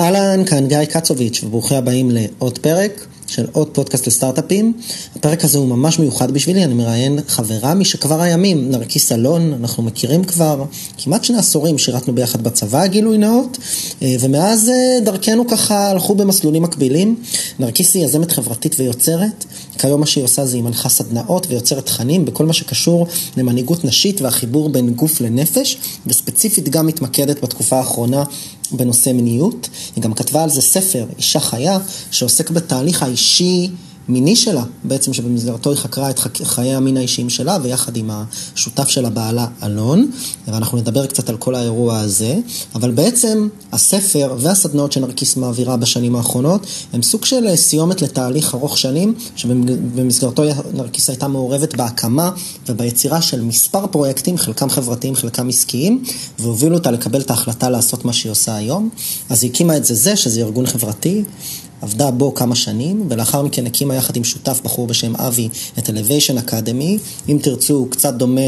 אהלן, כאן גיא קצוביץ', וברוכים הבאים לעוד פרק של עוד פודקאסט לסטארט-אפים. הפרק הזה הוא ממש מיוחד בשבילי, אני מראיין חברה משכבר הימים, נרקיס אלון, אנחנו מכירים כבר כמעט שני עשורים, שירתנו ביחד בצבא, גילוי נאות, אה, ומאז אה, דרכנו ככה הלכו במסלולים מקבילים. נרקיס היא יזמת חברתית ויוצרת, כיום מה שהיא עושה זה היא מנחה סדנאות ויוצרת תכנים בכל מה שקשור למנהיגות נשית והחיבור בין גוף לנפש, וספציפית גם מתמקדת בתקופה האחרונה בנושא מיניות. היא גם כתבה על זה ספר, אישה חיה, שעוסק בתהליך האישי מיני שלה, בעצם שבמסגרתו היא חקרה את חיי המין האישיים שלה, ויחד עם השותף שלה בעלה אלון, ואנחנו נדבר קצת על כל האירוע הזה, אבל בעצם הספר והסדנאות שנרקיס מעבירה בשנים האחרונות, הם סוג של סיומת לתהליך ארוך שנים, שבמסגרתו נרקיס הייתה מעורבת בהקמה וביצירה של מספר פרויקטים, חלקם חברתיים, חלקם עסקיים, והובילו אותה לקבל את ההחלטה לעשות מה שהיא עושה היום. אז היא הקימה את זה זה, שזה ארגון חברתי. עבדה בו כמה שנים, ולאחר מכן הקימה יחד עם שותף בחור בשם אבי את Elevation Academy. אם תרצו, קצת דומה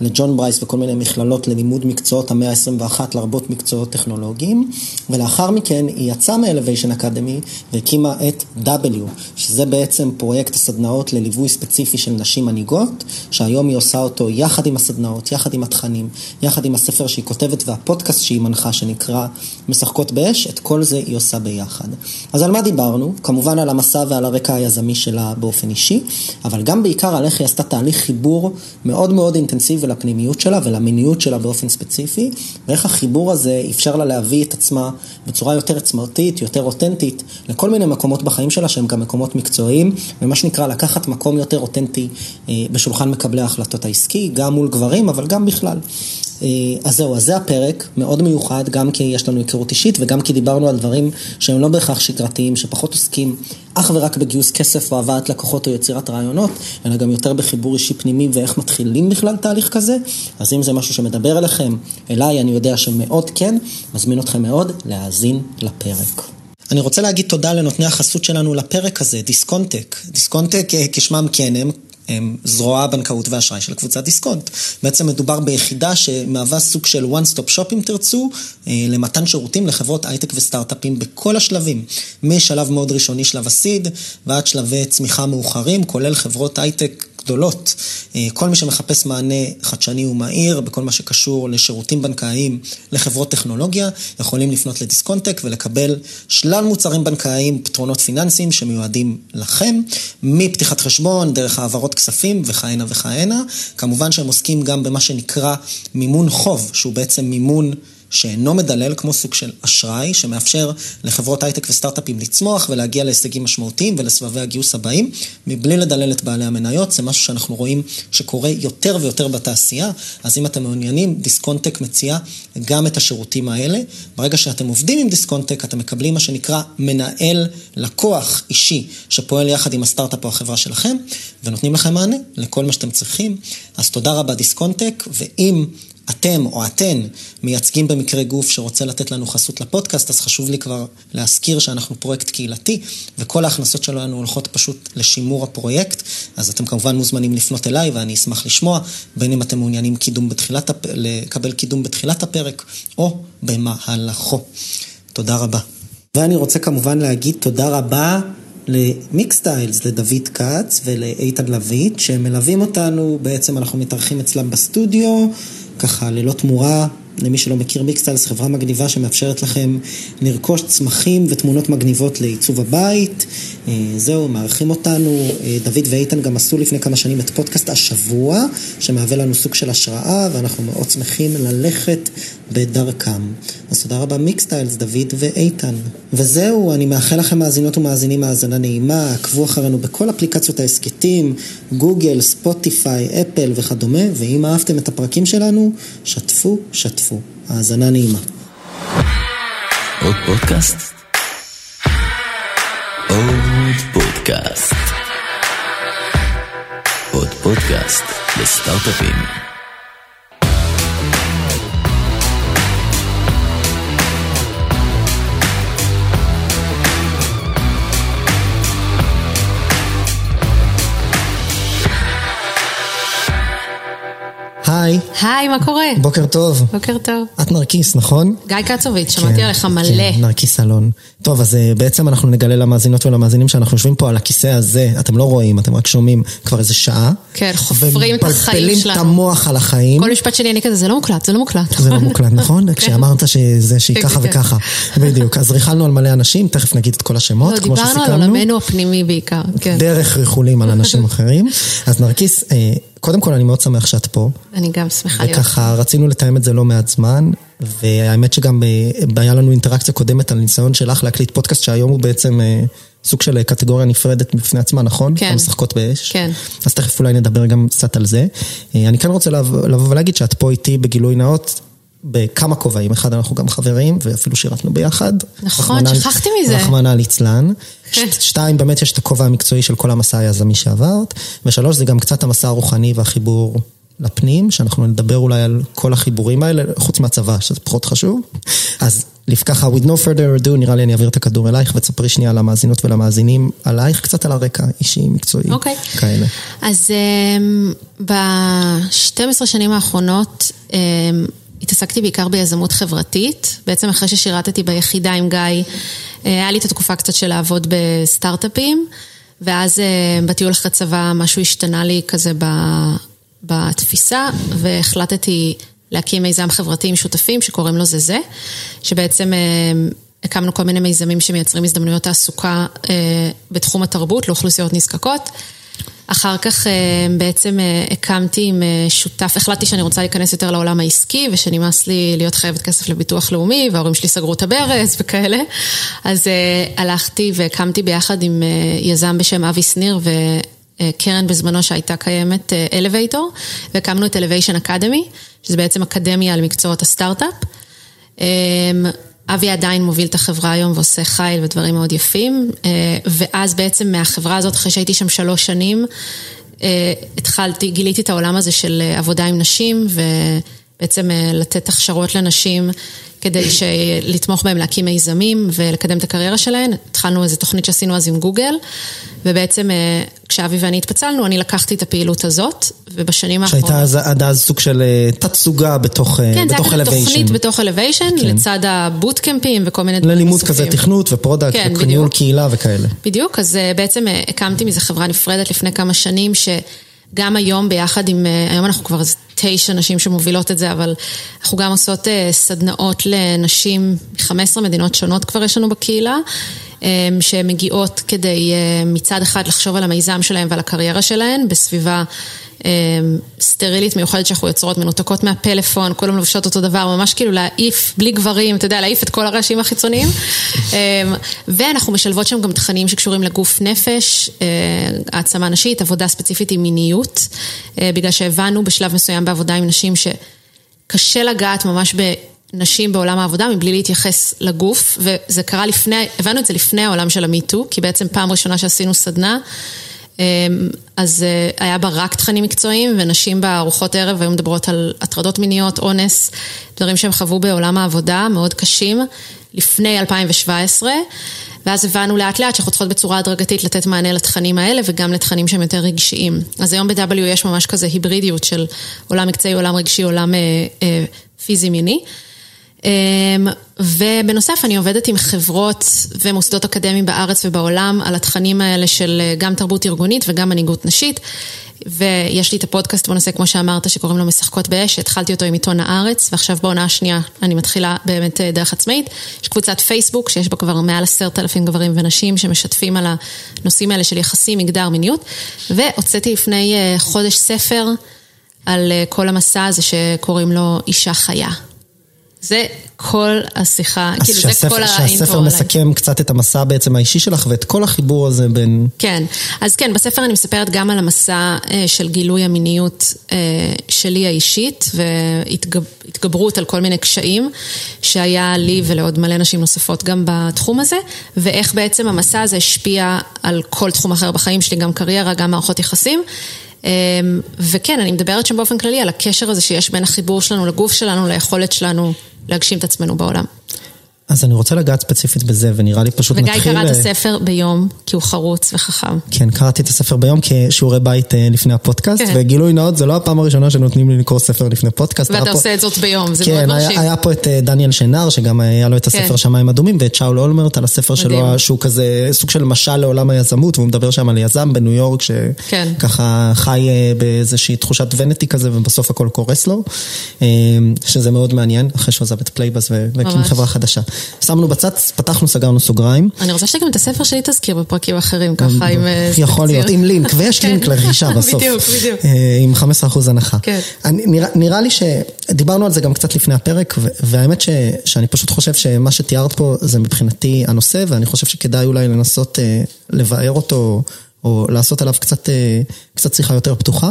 לג'ון ברייס וכל מיני מכללות ללימוד מקצועות המאה ה-21, לרבות מקצועות טכנולוגיים. ולאחר מכן היא יצאה מ-Elevation Academy והקימה את W, שזה בעצם פרויקט הסדנאות לליווי ספציפי של נשים מנהיגות, שהיום היא עושה אותו יחד עם הסדנאות, יחד עם התכנים, יחד עם הספר שהיא כותבת והפודקאסט שהיא מנחה, שנקרא משחקות באש, את כל זה היא עושה ביחד. אז על מה דיברנו? דיברנו, כמובן על המסע ועל הרקע היזמי שלה באופן אישי, אבל גם בעיקר על איך היא עשתה תהליך חיבור מאוד מאוד אינטנסיבי לפנימיות שלה ולמיניות שלה באופן ספציפי, ואיך החיבור הזה אפשר לה להביא את עצמה בצורה יותר עצמרתית, יותר אותנטית, לכל מיני מקומות בחיים שלה שהם גם מקומות מקצועיים, ומה שנקרא לקחת מקום יותר אותנטי אה, בשולחן מקבלי ההחלטות העסקי, גם מול גברים, אבל גם בכלל. אה, אז זהו, אז זה הפרק, מאוד מיוחד, גם כי יש לנו היכרות אישית וגם כי דיברנו על דברים שהם לא בהכרח שגרתיים, שפחות עוסקים אך ורק בגיוס כסף או הבאת לקוחות או יצירת רעיונות, אלא גם יותר בחיבור אישי פנימי ואיך מתחילים בכלל תהליך כזה. אז אם זה משהו שמדבר אליכם, אליי, אני יודע שמאוד כן, מזמין אתכם מאוד להאזין לפרק. אני רוצה להגיד תודה לנותני החסות שלנו לפרק הזה, דיסקונטק. דיסקונטק אה, כשמם כן הם, זרוע הבנקאות והאשראי של קבוצת דיסקונט. בעצם מדובר ביחידה שמהווה סוג של one stop shop אם תרצו, אה, למתן שירותים לחברות הייטק וסטארט-אפים בכל השלבים, משלב מאוד ראשוני, שלב ה seed, ועד שלבי צמיחה מאוחרים, כולל חברות הייטק גדולות. אה, כל מי שמחפש מענה חדשני ומהיר בכל מה שקשור לשירותים בנקאיים לחברות טכנולוגיה, יכולים לפנות לדיסקונטק ולקבל שלל מוצרים בנקאיים, פתרונות פיננסיים שמיועדים לכם, מפתיחת חשבון, דרך העברות כספים וכהנה וכהנה. כמובן שהם עוסקים גם במה שנקרא מימון חוב, שהוא בעצם מימון... שאינו מדלל כמו סוג של אשראי, שמאפשר לחברות הייטק וסטארט-אפים לצמוח ולהגיע להישגים משמעותיים ולסבבי הגיוס הבאים, מבלי לדלל את בעלי המניות. זה משהו שאנחנו רואים שקורה יותר ויותר בתעשייה, אז אם אתם מעוניינים, דיסקונטק מציע גם את השירותים האלה. ברגע שאתם עובדים עם דיסקונטק, אתם מקבלים מה שנקרא מנהל לקוח אישי, שפועל יחד עם הסטארט-אפ או החברה שלכם, ונותנים לכם מענה לכל מה שאתם צריכים. אז תודה רבה דיסקונטק, ואם... אתם או אתן מייצגים במקרה גוף שרוצה לתת לנו חסות לפודקאסט, אז חשוב לי כבר להזכיר שאנחנו פרויקט קהילתי, וכל ההכנסות שלנו הולכות פשוט לשימור הפרויקט, אז אתם כמובן מוזמנים לפנות אליי ואני אשמח לשמוע, בין אם אתם מעוניינים קידום בתחילת, הפ... לקבל קידום בתחילת הפרק, או במהלכו. תודה רבה. ואני רוצה כמובן להגיד תודה רבה למיקסטיילס, לדוד כץ ולאיתן לויט, שמלווים אותנו, בעצם אנחנו מתארחים אצלם בסטודיו. ככה ללא תמורה, למי שלא מכיר מיקסטיילס, חברה מגניבה שמאפשרת לכם לרכוש צמחים ותמונות מגניבות לעיצוב הבית. אה, זהו, מארחים אותנו. אה, דוד ואיתן גם עשו לפני כמה שנים את פודקאסט השבוע, שמהווה לנו סוג של השראה, ואנחנו מאוד שמחים ללכת בדרכם. אז תודה רבה מיקסטיילס, דוד ואיתן. וזהו, אני מאחל לכם מאזינות ומאזינים האזנה נעימה, עקבו אחרינו בכל אפליקציות ההסכתים, גוגל, ספוטיפיי, אפל וכדומה, ואם אהבתם את הפרקים שלנו, שתפו, שתפו. האזנה נעימה. עוד פודקאסט? עוד פודקאסט. עוד פודקאסט לסטארט-אפים. היי. היי. מה קורה? בוקר טוב. בוקר טוב. את נרקיס, נכון? גיא קצוביץ', שמעתי כן, עליך מלא. כן, נרקיס אלון. טוב, אז אה, בעצם אנחנו נגלה למאזינות ולמאזינים שאנחנו יושבים פה על הכיסא הזה, אתם לא רואים, אתם רק שומעים כבר איזה שעה. כן, חופרים את החיים ומפלפלים את שלנו. המוח על החיים. כל משפט שני אני כזה, זה לא מוקלט, זה לא מוקלט. זה לא מוקלט, נכון? כשאמרת שזה, שהיא כן, ככה כן. וככה. בדיוק. אז ריכלנו על מלא אנשים, תכף נגיד את כל השמות, לא, כמו דיברנו על שסיכמנו. עולמנו הפנימי בעיקר, כן. דרך ריכולים על אנשים אחרים. אז נרקיס, אה, קודם כל אני מאוד שמח שאת פה. אני גם שמחה להיות. וככה רצינו לתאם את זה לא מעט זמן, והאמת שגם אה, היה לנו אינטראקציה קודמת על ניסיון שלך להקליט פודקאסט שהיום הוא בעצם אה, סוג של קטגוריה נפרדת בפני עצמה, נכון? כן. המשחקות באש. כן. אז תכף אולי נדבר גם קצת על זה. אה, אני כן רוצה לבוא ולהגיד שאת פה איתי בגילוי נאות. בכמה כובעים, אחד אנחנו גם חברים ואפילו שירתנו ביחד. נכון, שכחתי מזה. רחמנא ליצלן. ש- שתיים, באמת יש את הכובע המקצועי של כל המסע היזמי שעברת. ושלוש, זה גם קצת המסע הרוחני והחיבור לפנים, שאנחנו נדבר אולי על כל החיבורים האלה, חוץ מהצבא, שזה פחות חשוב. אז ככה, with no further ado, נראה לי אני אעביר את הכדור אלייך, ותספרי שנייה למאזינות ולמאזינים עלייך, קצת על הרקע אישי, מקצועי, אוקיי. כאלה. אז אמ, ב-12 שנים האחרונות אמ, התעסקתי בעיקר ביזמות חברתית. בעצם אחרי ששירתתי ביחידה עם גיא, אה, היה לי את התקופה קצת של לעבוד בסטארט-אפים, ואז אה, בטיול אחרי צבא משהו השתנה לי כזה בתפיסה, והחלטתי להקים מיזם חברתי עם שותפים שקוראים לו זה זה, שבעצם... אמ, הקמנו כל מיני מיזמים שמייצרים הזדמנויות תעסוקה אה, בתחום התרבות לאוכלוסיות נזקקות. אחר כך אה, בעצם אה, הקמתי עם אה, שותף, החלטתי שאני רוצה להיכנס יותר לעולם העסקי ושנמאס לי להיות חייבת כסף לביטוח לאומי וההורים שלי סגרו את הברז וכאלה. אז הלכתי והקמתי ביחד עם יזם בשם אבי שניר וקרן בזמנו שהייתה קיימת, אלווייטור, והקמנו את Elevation Academy, שזה בעצם אקדמיה על מקצועות הסטארט-אפ. אבי עדיין מוביל את החברה היום ועושה חייל ודברים מאוד יפים, אה, ואז בעצם מהחברה הזאת, אחרי שהייתי שם שלוש שנים, אה, התחלתי, גיליתי את העולם הזה של אה, עבודה עם נשים, ובעצם לתת הכשרות לנשים כדי ש- לתמוך בהם להקים מיזמים ולקדם את הקריירה שלהן. התחלנו איזו תוכנית שעשינו אז עם גוגל, ובעצם אה, כשאבי ואני התפצלנו, אני לקחתי את הפעילות הזאת, ובשנים האחרונות... שהייתה אז, עד אז סוג של אה, תת-סוגה בתוך אה, כן, זה Elevation. תוכנית בתוך אלוויישן, לצד הבוטקמפים וכל מיני דברים ללימוד כזה. תכנות ופרודקט כן, וניהול. קהילה וכאלה. בדיוק, אז בעצם הקמתי מזה חברה נפרדת לפני כמה שנים, שגם היום ביחד עם, היום אנחנו כבר תשע נשים שמובילות את זה, אבל אנחנו גם עושות אה, סדנאות לנשים מ-15 מדינות שונות כבר יש לנו בקהילה. אה, שמגיעות כדי אה, מצד אחד לחשוב על המיזם שלהם ועל הקריירה שלהם בסביבה סטרילית מיוחדת שאנחנו יוצרות, מנותקות מהפלאפון, כולם לובשות אותו דבר, ממש כאילו להעיף בלי גברים, אתה יודע, להעיף את כל הרעשים החיצוניים. אה, ואנחנו משלבות שם גם תכנים שקשורים לגוף נפש, אה, העצמה נשית, עבודה ספציפית עם מיניות, אה, בגלל שהבנו בשלב מסוים בעבודה עם נשים שקשה לגעת ממש ב... נשים בעולם העבודה מבלי להתייחס לגוף, וזה קרה לפני, הבנו את זה לפני העולם של המיטו, כי בעצם פעם ראשונה שעשינו סדנה, אמ, אז אה, היה בה רק תכנים מקצועיים, ונשים בארוחות ערב היו מדברות על הטרדות מיניות, אונס, דברים שהם חוו בעולם העבודה, מאוד קשים, לפני 2017. ואז הבנו לאט לאט שאנחנו צריכות בצורה הדרגתית לתת מענה לתכנים האלה וגם לתכנים שהם יותר רגשיים. אז היום ב-W יש ממש כזה היברידיות של עולם מקצועי, עולם רגשי, עולם אה, אה, פיזי מיני. אמ, ובנוסף אני עובדת עם חברות ומוסדות אקדמיים בארץ ובעולם על התכנים האלה של אה, גם תרבות ארגונית וגם מנהיגות נשית. ויש לי את הפודקאסט בנושא, כמו שאמרת, שקוראים לו משחקות באש, שהתחלתי אותו עם עיתון הארץ, ועכשיו בעונה השנייה אני מתחילה באמת אה, דרך עצמאית. יש קבוצת פייסבוק שיש בה כבר מעל עשרת אלפים גברים ונשים שמשתפים על הנושאים האלה של יחסים, מגדר, מיניות. והוצאתי לפני אה, חודש ספר על כל המסע הזה שקוראים לו אישה חיה. זה כל השיחה, כאילו זה שהספר, כל האינטרו שהספר עליי. מסכם קצת את המסע בעצם האישי שלך ואת כל החיבור הזה בין... כן, אז כן, בספר אני מספרת גם על המסע אה, של גילוי המיניות אה, שלי האישית והתגברות על כל מיני קשיים שהיה לי ולעוד מלא נשים נוספות גם בתחום הזה, ואיך בעצם המסע הזה השפיע על כל תחום אחר בחיים שלי, גם קריירה, גם מערכות יחסים. אה, וכן, אני מדברת שם באופן כללי על הקשר הזה שיש בין החיבור שלנו לגוף שלנו, ליכולת שלנו להגשים את עצמנו בעולם. אז אני רוצה לגעת ספציפית בזה, ונראה לי פשוט וגיא נתחיל... קרא את אה, הספר ביום, כי הוא חרוץ וחכם. כן, קראתי את הספר ביום כשיעורי בית אה, לפני הפודקאסט, כן. וגילוי נאות, זה לא הפעם הראשונה שנותנים לי לקרוא ספר לפני פודקאסט. ואתה פה- עושה את זאת ביום, זה מאוד כן, מרשים. היה, היה פה את אה, דניאל שנר, שגם היה לו את הספר כן. שמיים אדומים, ואת שאול אולמרט על הספר מדהים. שלו, שהוא כזה סוג של משל לעולם היזמות, והוא מדבר שם על יזם בניו יורק, כן. שככה חי אה, באיזושהי תחושת vanity כזה, ובסוף הכל קורס לו, שזה מאוד מעניין, אחרי שהוא עזב את פלייבאז ו- והקים. חברה חדשה. שמנו בצד, פתחנו, סגרנו סוגריים. אני רוצה שגם את הספר שלי תזכיר בפרקים אחרים, ככה עם... אה, יכול תקציר. להיות, עם לינק, ויש כן. לינק לרכישה בסוף. בדיוק, בדיוק. אה, עם 15% הנחה. כן. נראה, לי שדיברנו על זה גם קצת לפני הפרק, והאמת ש, שאני פשוט חושב שמה שתיארת פה זה מבחינתי הנושא, ואני חושב שכדאי אולי לנסות אה, לבאר אותו, או לעשות עליו קצת, אה, קצת שיחה יותר פתוחה,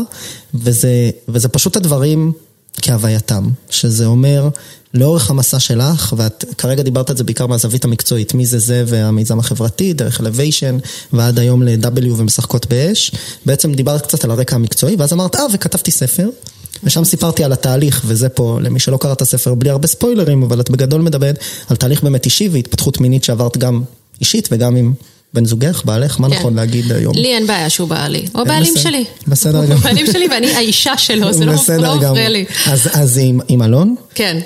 וזה, וזה פשוט הדברים כהווייתם, שזה אומר, לאורך המסע שלך, ואת כרגע דיברת על זה בעיקר מהזווית המקצועית, מי זה זה והמיזם החברתי, דרך אלוויישן, ועד היום ל-W ומשחקות באש, בעצם דיברת קצת על הרקע המקצועי, ואז אמרת, אה, וכתבתי ספר. ושם סיפרתי על התהליך, וזה פה, למי שלא קרא את הספר, בלי הרבה ספוילרים, אבל את בגדול מדברת על תהליך באמת אישי והתפתחות מינית שעברת גם אישית וגם עם בן זוגך, בעלך, מה כן. נכון להגיד היום? לי אין בעיה שהוא בעלי. הוא הבעלים בסדר. שלי. בסדר הוא גמור. הבעלים שלי ואני האישה שלו, זה לא לא מפריע. לי. אז, אז עם, עם אלון, כן.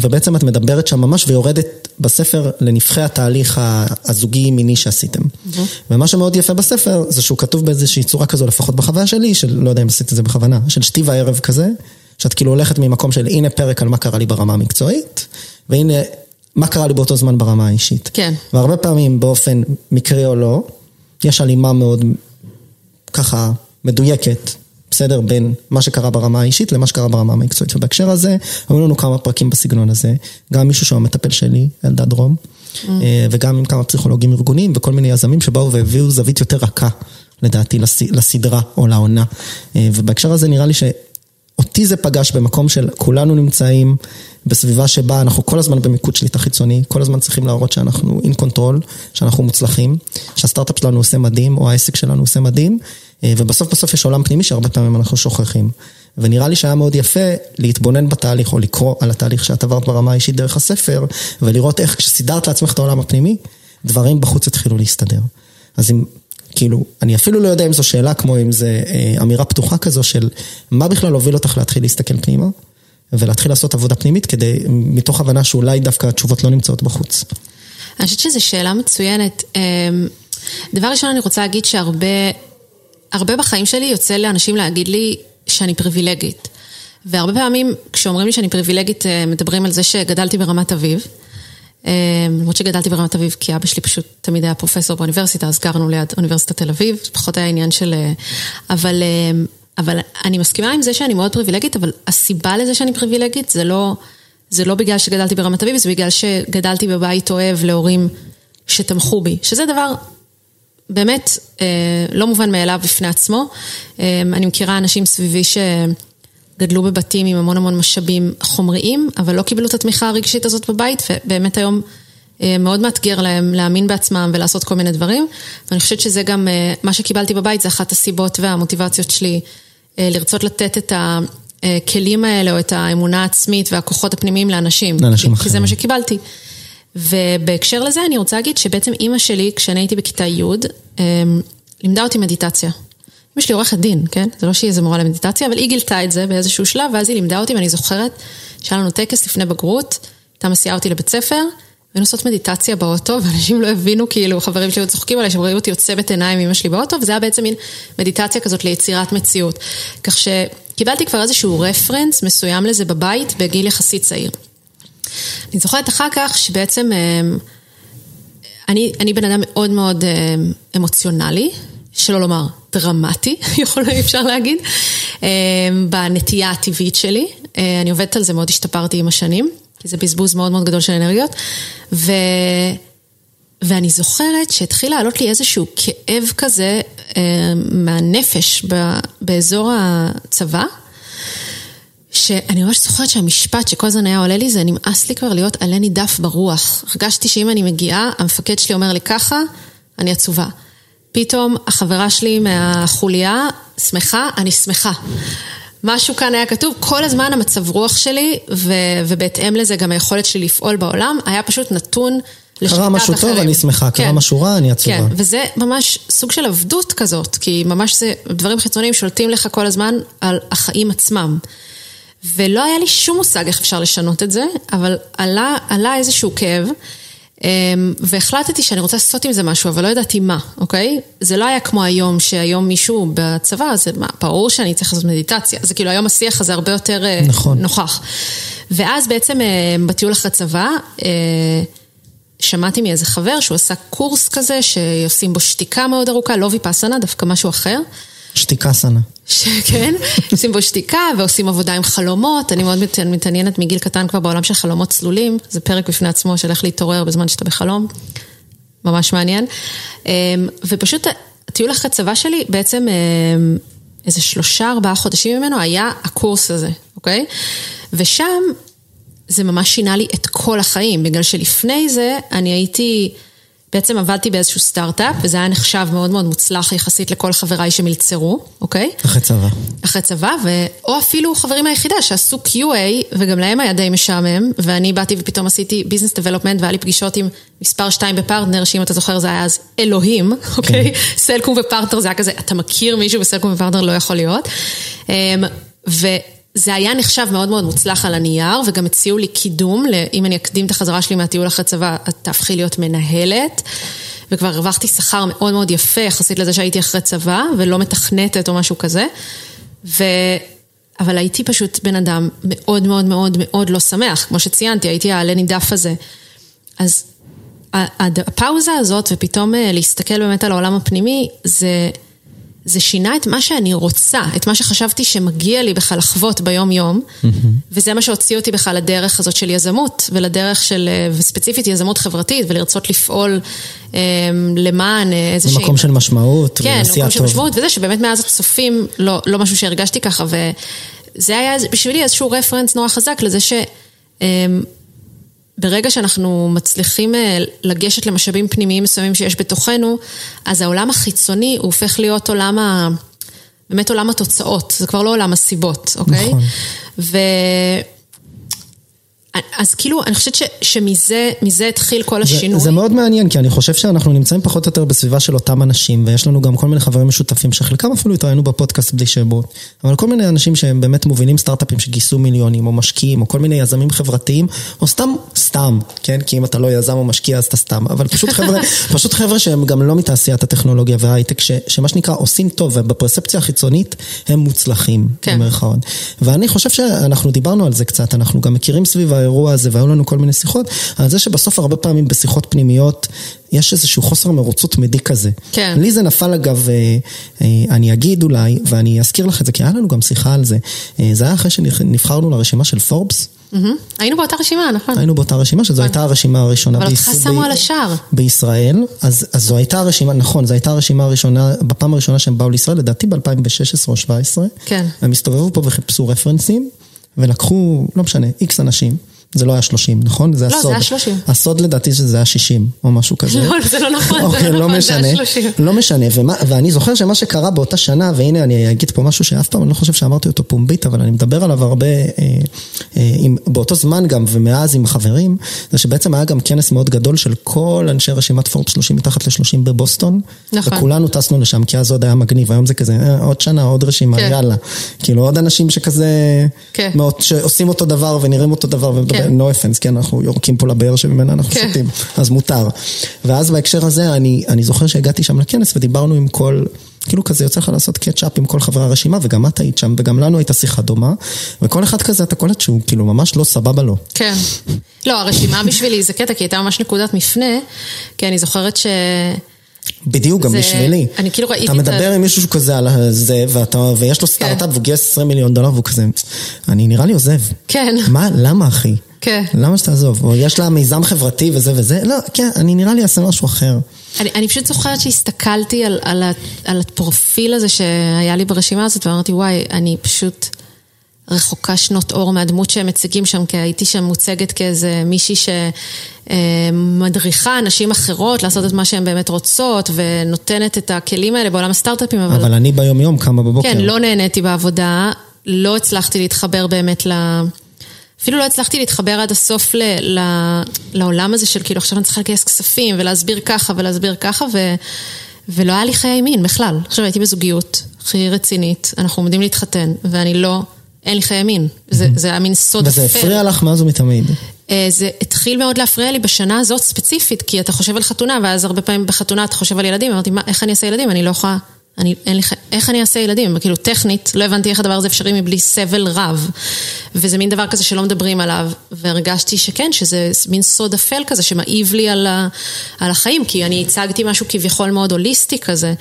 ובעצם את מדברת שם ממש ויורדת בספר לנבחי התהליך ה- הזוגי-מיני שעשיתם. ומה שמאוד יפה בספר זה שהוא כתוב באיזושהי צורה כזו, לפחות בחוויה שלי, של לא יודע אם עשית את זה בכוונה, של שתי וערב כזה, שאת כאילו הולכת ממקום של הנה פרק על מה קרה לי ברמה המקצועית, והנה מה קרה לי באותו זמן ברמה האישית. כן. והרבה פעמים באופן מקרי או לא, יש הלימה מאוד ככה מדויקת, בסדר? בין מה שקרה ברמה האישית למה שקרה ברמה המקצועית. ובהקשר הזה, היו לנו כמה פרקים בסגנון הזה, גם מישהו שהוא המטפל שלי, אלדד רום, אה, וגם עם כמה פסיכולוגים ארגוניים וכל מיני יזמים שבאו והביאו זווית יותר רכה, לדעתי, לס- לסדרה או לעונה. אה, ובהקשר הזה נראה לי ש... אותי זה פגש במקום של כולנו נמצאים בסביבה שבה אנחנו כל הזמן במיקוד שליטה חיצוני, כל הזמן צריכים להראות שאנחנו in control, שאנחנו מוצלחים, שהסטארט-אפ שלנו עושה מדהים, או העסק שלנו עושה מדהים, אה, ובסוף בסוף יש עולם פנימי שהרבה פעמים אנחנו שוכחים. ונראה לי שהיה מאוד יפה להתבונן בתהליך, או לקרוא על התהליך שאת עברת ברמה האישית דרך הספר, ולראות איך כשסידרת לעצמך את העולם הפנימי, דברים בחוץ התחילו להסתדר. אז אם, כאילו, אני אפילו לא יודע אם זו שאלה כמו אם זה אה, אמירה פתוחה כזו של מה בכלל הוביל אותך להתחיל להסתכל פנימה, ולהתחיל לעשות עבודה פנימית כדי, מתוך הבנה שאולי דווקא התשובות לא נמצאות בחוץ. אני חושבת שזו שאלה מצוינת. אמ, דבר ראשון, אני רוצה להגיד שהרבה הרבה בחיים שלי יוצא לאנשים להגיד לי שאני פריבילגית. והרבה פעמים כשאומרים לי שאני פריבילגית, אה, מדברים על זה שגדלתי ברמת אביב. אמ, למרות שגדלתי ברמת אביב, כי אבא שלי פשוט תמיד היה פרופסור באוניברסיטה, אז גרנו ליד אוניברסיטת תל אביב, זה פחות היה עניין של... אה, אבל, אמ, אבל אני מסכימה עם זה שאני מאוד פריבילגית, אבל הסיבה לזה שאני פריבילגית זה לא, זה לא בגלל שגדלתי ברמת אביב, זה בגלל שגדלתי בבית אוהב להורים שתמכו בי, שזה דבר באמת אה, לא מובן מאליו בפני עצמו. אה, אני מכירה אנשים סביבי שגדלו בבתים עם המון המון משאבים חומריים, אבל לא קיבלו את התמיכה הרגשית הזאת בבית, ובאמת היום אה, מאוד מאתגר להם להאמין בעצמם ולעשות כל מיני דברים. ואני חושבת שזה גם, אה, מה שקיבלתי בבית זה אחת הסיבות והמוטיבציות שלי אה, לרצות לתת את הכלים האלה, או את האמונה העצמית והכוחות הפנימיים לאנשים. לאנשים כי- כי זה אחרים. מה שקיבלתי. ובהקשר לזה אני רוצה להגיד שבעצם אימא שלי, כשאני הייתי בכיתה י', לימדה אותי מדיטציה. אמא שלי עורכת דין, כן? זה לא שהיא איזה מורה למדיטציה, אבל היא גילתה את זה באיזשהו שלב, ואז היא לימדה אותי, ואני זוכרת שהיה לנו טקס לפני בגרות, הייתה מסיעה אותי לבית ספר, והיינו עושות מדיטציה באוטו, ואנשים לא הבינו, כאילו, חברים שלי היו צוחקים עליי, שהם ראו אותי עוצמת עיניים עם אמא שלי באוטו, וזה היה בעצם מין מדיטציה כזאת ליצירת מציאות. כך שקיבלתי כבר איזשהו רפרנס מסוים לזה בבית, בגיל יחסית צעיר. אני זוכרת אחר כך שבעצם אמ, אני, אני בן אדם מאוד מאוד אמ, אמוציונלי, שלא לומר דרמטי, יכול, אפשר להגיד, אמ, בנטייה הטבעית שלי. אה, אני עובדת על זה, מאוד השתפרתי עם השנים, כי זה בזבוז מאוד מאוד גדול של אנרגיות. ו... ואני זוכרת שהתחיל לעלות לי איזשהו כאב כזה אה, מהנפש ב, באזור הצבא. שאני ממש זוכרת שהמשפט שכל הזמן היה עולה לי זה נמאס לי כבר להיות עלה נידף ברוח. הרגשתי שאם אני מגיעה, המפקד שלי אומר לי ככה, אני עצובה. פתאום החברה שלי מהחוליה שמחה, אני שמחה. משהו כאן היה כתוב, כל הזמן המצב רוח שלי, ו, ובהתאם לזה גם היכולת שלי לפעול בעולם, היה פשוט נתון לשליטת אחרים. קרה משהו טוב, אני שמחה, קרה כן. משהו רע, אני עצובה. כן, וזה ממש סוג של עבדות כזאת, כי ממש זה, דברים חיצוניים שולטים לך כל הזמן על החיים עצמם. ולא היה לי שום מושג איך אפשר לשנות את זה, אבל עלה, עלה איזשהו כאב, והחלטתי שאני רוצה לעשות עם זה משהו, אבל לא ידעתי מה, אוקיי? זה לא היה כמו היום, שהיום מישהו בצבא, זה מה, ברור שאני צריך לעשות מדיטציה. זה כאילו היום השיח הזה הרבה יותר אה, נכון. נוכח. ואז בעצם אה, בטיול אחרי צבא, אה, שמעתי מאיזה חבר שהוא עשה קורס כזה, שעושים בו שתיקה מאוד ארוכה, לא ויפאסנה, דווקא משהו אחר. שתיקה סנה. שכן, עושים בו שתיקה ועושים עבודה עם חלומות, אני מאוד מת- מתעניינת מגיל קטן כבר בעולם של חלומות צלולים, זה פרק בפני עצמו של איך להתעורר בזמן שאתה בחלום, ממש מעניין. אמ, ופשוט הטיול אחרי צבא שלי, בעצם אמ, איזה שלושה ארבעה חודשים ממנו היה הקורס הזה, אוקיי? ושם זה ממש שינה לי את כל החיים, בגלל שלפני זה אני הייתי, בעצם עבדתי באיזשהו סטארט-אפ, וזה היה נחשב מאוד מאוד מוצלח יחסית לכל חבריי שמלצרו, אוקיי? אחרי צבא. אחרי צבא, ו... או אפילו חברים מהיחידה שעשו QA, וגם להם היה די משעמם, ואני באתי ופתאום עשיתי business development, והיה לי פגישות עם מספר 2 בפרטנר, שאם אתה זוכר זה היה אז אלוהים, אוקיי? סלקום ופרטנר זה היה כזה, אתה מכיר מישהו בסלקום ופרטנר לא יכול להיות. אמ, וזה היה נחשב מאוד מאוד מוצלח על הנייר, וגם הציעו לי קידום, אם אני אקדים את החזרה שלי מהטיול אחרי צבא, את תהפכי להיות מנהלת. וכבר הרווחתי שכר מאוד מאוד יפה יחסית לזה שהייתי אחרי צבא, ולא מתכנתת או משהו כזה. ו... אבל הייתי פשוט בן אדם מאוד מאוד מאוד מאוד לא שמח, כמו שציינתי, הייתי העלה נידף הזה. אז הפאוזה הזאת, ופתאום אה, להסתכל באמת על העולם הפנימי, זה, זה שינה את מה שאני רוצה, את מה שחשבתי שמגיע לי בכלל לחוות ביום-יום, וזה מה שהוציא אותי בכלל לדרך הזאת של יזמות, ולדרך של, אה, וספציפית יזמות חברתית, ולרצות לפעול אה, למען אה, איזושהי... במקום של משמעות, כן, ועשייה מקום של טוב. משמעות, וזה שבאמת מאז הצופים, לא, לא משהו שהרגשתי ככה, וזה היה בשבילי איזשהו רפרנס נורא חזק לזה ש... אמ, ברגע שאנחנו מצליחים אה, לגשת למשאבים פנימיים מסוימים שיש בתוכנו, אז העולם החיצוני הוא הופך להיות עולם ה... באמת עולם התוצאות, זה כבר לא עולם הסיבות, אוקיי? נכון. ו... אז כאילו, אני חושבת ש, שמזה מזה התחיל כל זה, השינוי. זה מאוד מעניין, כי אני חושב שאנחנו נמצאים פחות או יותר בסביבה של אותם אנשים, ויש לנו גם כל מיני חברים משותפים, שחלקם אפילו התראינו בפודקאסט בלי שמות, אבל כל מיני אנשים שהם באמת מובילים סטארט-אפים שגייסו מיליונים, או משקיעים, או כל מיני יזמים חברתיים, או סתם, סתם, כן? כי אם אתה לא יזם או משקיע אז אתה סתם, אבל פשוט חבר'ה, פשוט חבר'ה שהם גם לא מתעשיית הטכנולוגיה וההייטק, ש, שמה שנקרא עושים טוב, ובפרספציה החיצונית הם מוצלחים, כן. במרכאות. ואני חושב שאנחנו דיברנו על זה קצת, אנחנו גם מכירים סביב האירוע הזה, והיו לנו כל מיני שיחות, על זה שבסוף הרבה פעמים בשיחות פנימיות, יש איזשהו חוסר מרוצות תמידי כזה. כן. לי זה נפל אגב, אה, אה, אני אגיד אולי, ואני אזכיר לך את זה, כי היה לנו גם שיחה על זה. אה, זה היה אחרי שנבחרנו לרשימה של פורבס. היינו באותה רשימה, נכון? היינו באותה רשימה, שזו הייתה הרשימה הראשונה אבל אותך שמו על השער. בישראל, אז, אז זו הייתה הרשימה, נכון, זו הייתה הרשימה הראשונה, בפעם הראשונה שהם באו לישראל, לדעתי ב-2016 או 2017. כן. הם הסתובבו פה וחיפשו רפרנסים, ולקחו, לא משנה, איקס אנשים. זה לא היה 30, נכון? זה לא, הסוד. זה היה 30. הסוד לדעתי שזה היה 60, או משהו כזה. לא, זה לא נכון, זה אוקיי, לא לא נכון, זה היה משנה. 30. לא משנה, ומה, ואני זוכר שמה שקרה באותה שנה, והנה אני אגיד פה משהו שאף פעם אני לא חושב שאמרתי אותו פומבית, אבל אני מדבר עליו הרבה, אה, אה, עם, באותו זמן גם, ומאז עם חברים, זה שבעצם היה גם כנס מאוד גדול של כל אנשי רשימת פורט 30 מתחת ל-30 בבוסטון. נכון. וכולנו טסנו לשם, כי אז עוד היה מגניב, היום זה כזה, אה, עוד שנה, עוד רשימה, כן. יאללה. כאילו עוד אנשים שכזה, כן. מאוד, שעושים אותו דבר ונראים אותו דבר, ומדבר, כן. no offense, כן, אנחנו יורקים פה לבאר שממנה אנחנו כן. שותים. אז מותר. ואז בהקשר הזה, אני, אני זוכר שהגעתי שם לכנס ודיברנו עם כל, כאילו כזה יוצא לך לעשות קאצ'אפ עם כל חברי הרשימה, וגם את היית שם, וגם לנו הייתה שיחה דומה, וכל אחד כזה, אתה קולט שהוא כאילו ממש לא סבבה לו. כן. לא, הרשימה בשבילי זה קטע, כי הייתה ממש נקודת מפנה, כי אני זוכרת ש... בדיוק, גם זה- בשבילי. אני כאילו ראיתי אתה את ה- מדבר עם מישהו כזה על זה, ואתה, ויש לו סטארט-אפ, והוא גייס 20 מיליון דולר, והוא כזה, אני נראה לי עוזב. כן. מה, למה אחי? כן. למה שתעזוב? או יש לה מיזם חברתי וזה וזה? לא, כן, אני נראה לי אעשה משהו אחר. אני, אני פשוט זוכרת שהסתכלתי על, על, על הפרופיל הזה שהיה לי ברשימה הזאת, ואמרתי, וואי, אני פשוט רחוקה שנות אור מהדמות שהם מציגים שם, כי הייתי שם מוצגת כאיזה מישהי שמדריכה נשים אחרות לעשות את מה שהן באמת רוצות, ונותנת את הכלים האלה בעולם הסטארט-אפים, אבל, אבל אני ביום יום קמה בבוקר. כן, לא נהניתי בעבודה. לא הצלחתי להתחבר באמת ל... אפילו לא הצלחתי להתחבר עד הסוף ל, ל, לעולם הזה של כאילו עכשיו אני צריכה לגייס כספים ולהסביר ככה ולהסביר ככה ו, ולא היה לי חיי מין בכלל. עכשיו הייתי בזוגיות הכי רצינית, אנחנו עומדים להתחתן ואני לא, אין לי חיי מין. זה, זה היה מין סוד וזה אפל. הפריע לך מאז ומתמיד. אה, זה התחיל מאוד להפריע לי בשנה הזאת ספציפית, כי אתה חושב על חתונה, ואז הרבה פעמים בחתונה אתה חושב על ילדים, אמרתי, מה, איך אני אעשה ילדים? אני לא יכולה, אני, אין לי, איך אני אעשה ילדים? כאילו, טכנית, לא הבנתי איך הדבר הזה אפשרי מבלי סבל רב. וזה מין דבר כזה שלא מדברים עליו, והרגשתי שכן, שזה מין סוד אפל כזה שמעיב לי על, ה, על החיים, כי אני הצגתי משהו כביכול מאוד הוליסטי כזה.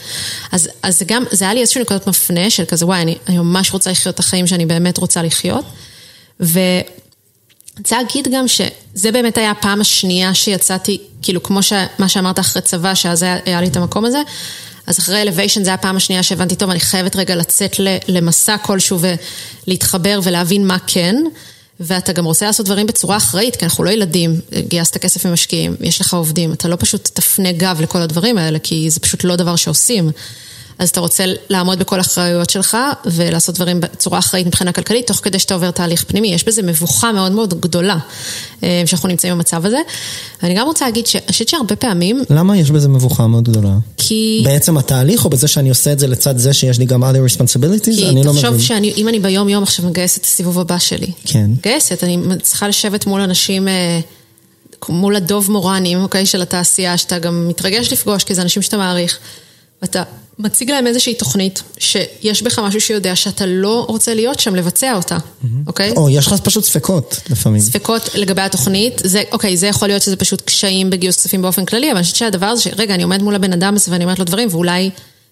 אז, אז גם, זה היה לי איזושהי נקודת מפנה של כזה, וואי, אני, אני ממש רוצה לחיות את החיים שאני באמת רוצה לחיות. ו... אני רוצה להגיד גם שזה באמת היה הפעם השנייה שיצאתי, כאילו כמו ש... מה שאמרת אחרי צבא, שאז היה, היה לי את המקום הזה, אז אחרי אלוויישן זה הפעם השנייה שהבנתי, טוב, אני חייבת רגע לצאת. למסע כלשהו ולהתחבר ולהבין מה כן, ואתה גם רוצה לעשות דברים בצורה אחראית, כי אנחנו לא ילדים, גייסת כסף ממשקיעים, יש לך עובדים, אתה לא פשוט תפנה גב לכל הדברים האלה, כי זה פשוט לא דבר שעושים. אז אתה רוצה לעמוד בכל האחריות שלך ולעשות דברים בצורה אחראית מבחינה כלכלית, תוך כדי שאתה עובר תהליך פנימי. יש בזה מבוכה מאוד מאוד גדולה אה, שאנחנו נמצאים במצב הזה. ואני גם רוצה להגיד שאני חושבת שהרבה פעמים, למה יש בזה מבוכה מאוד גדולה? כי... בעצם התהליך, או בזה שאני עושה את זה לצד זה שיש לי גם other responsibilities? כי אני לא תחשוב מבין. שאם אני ביום יום עכשיו מגייסת את הסיבוב הבא שלי. כן. מגייסת, אני צריכה לשבת מול אנשים, אה, מול הדוב מורנים, אוקיי, של התעשייה, שאתה גם מתרגש לפגוש, כי זה אנשים שאתה מעריך. ואתה מציג להם איזושהי תוכנית, שיש בך משהו שיודע שאתה לא רוצה להיות שם, לבצע אותה, אוקיי? או, יש לך פשוט ספקות לפעמים. ספקות לגבי התוכנית, זה, אוקיי, זה יכול להיות שזה פשוט קשיים בגיוס כספים באופן כללי, אבל אני חושבת שהדבר הזה, שרגע, אני עומד מול הבן אדם הזה ואני אומרת לו דברים, ואולי,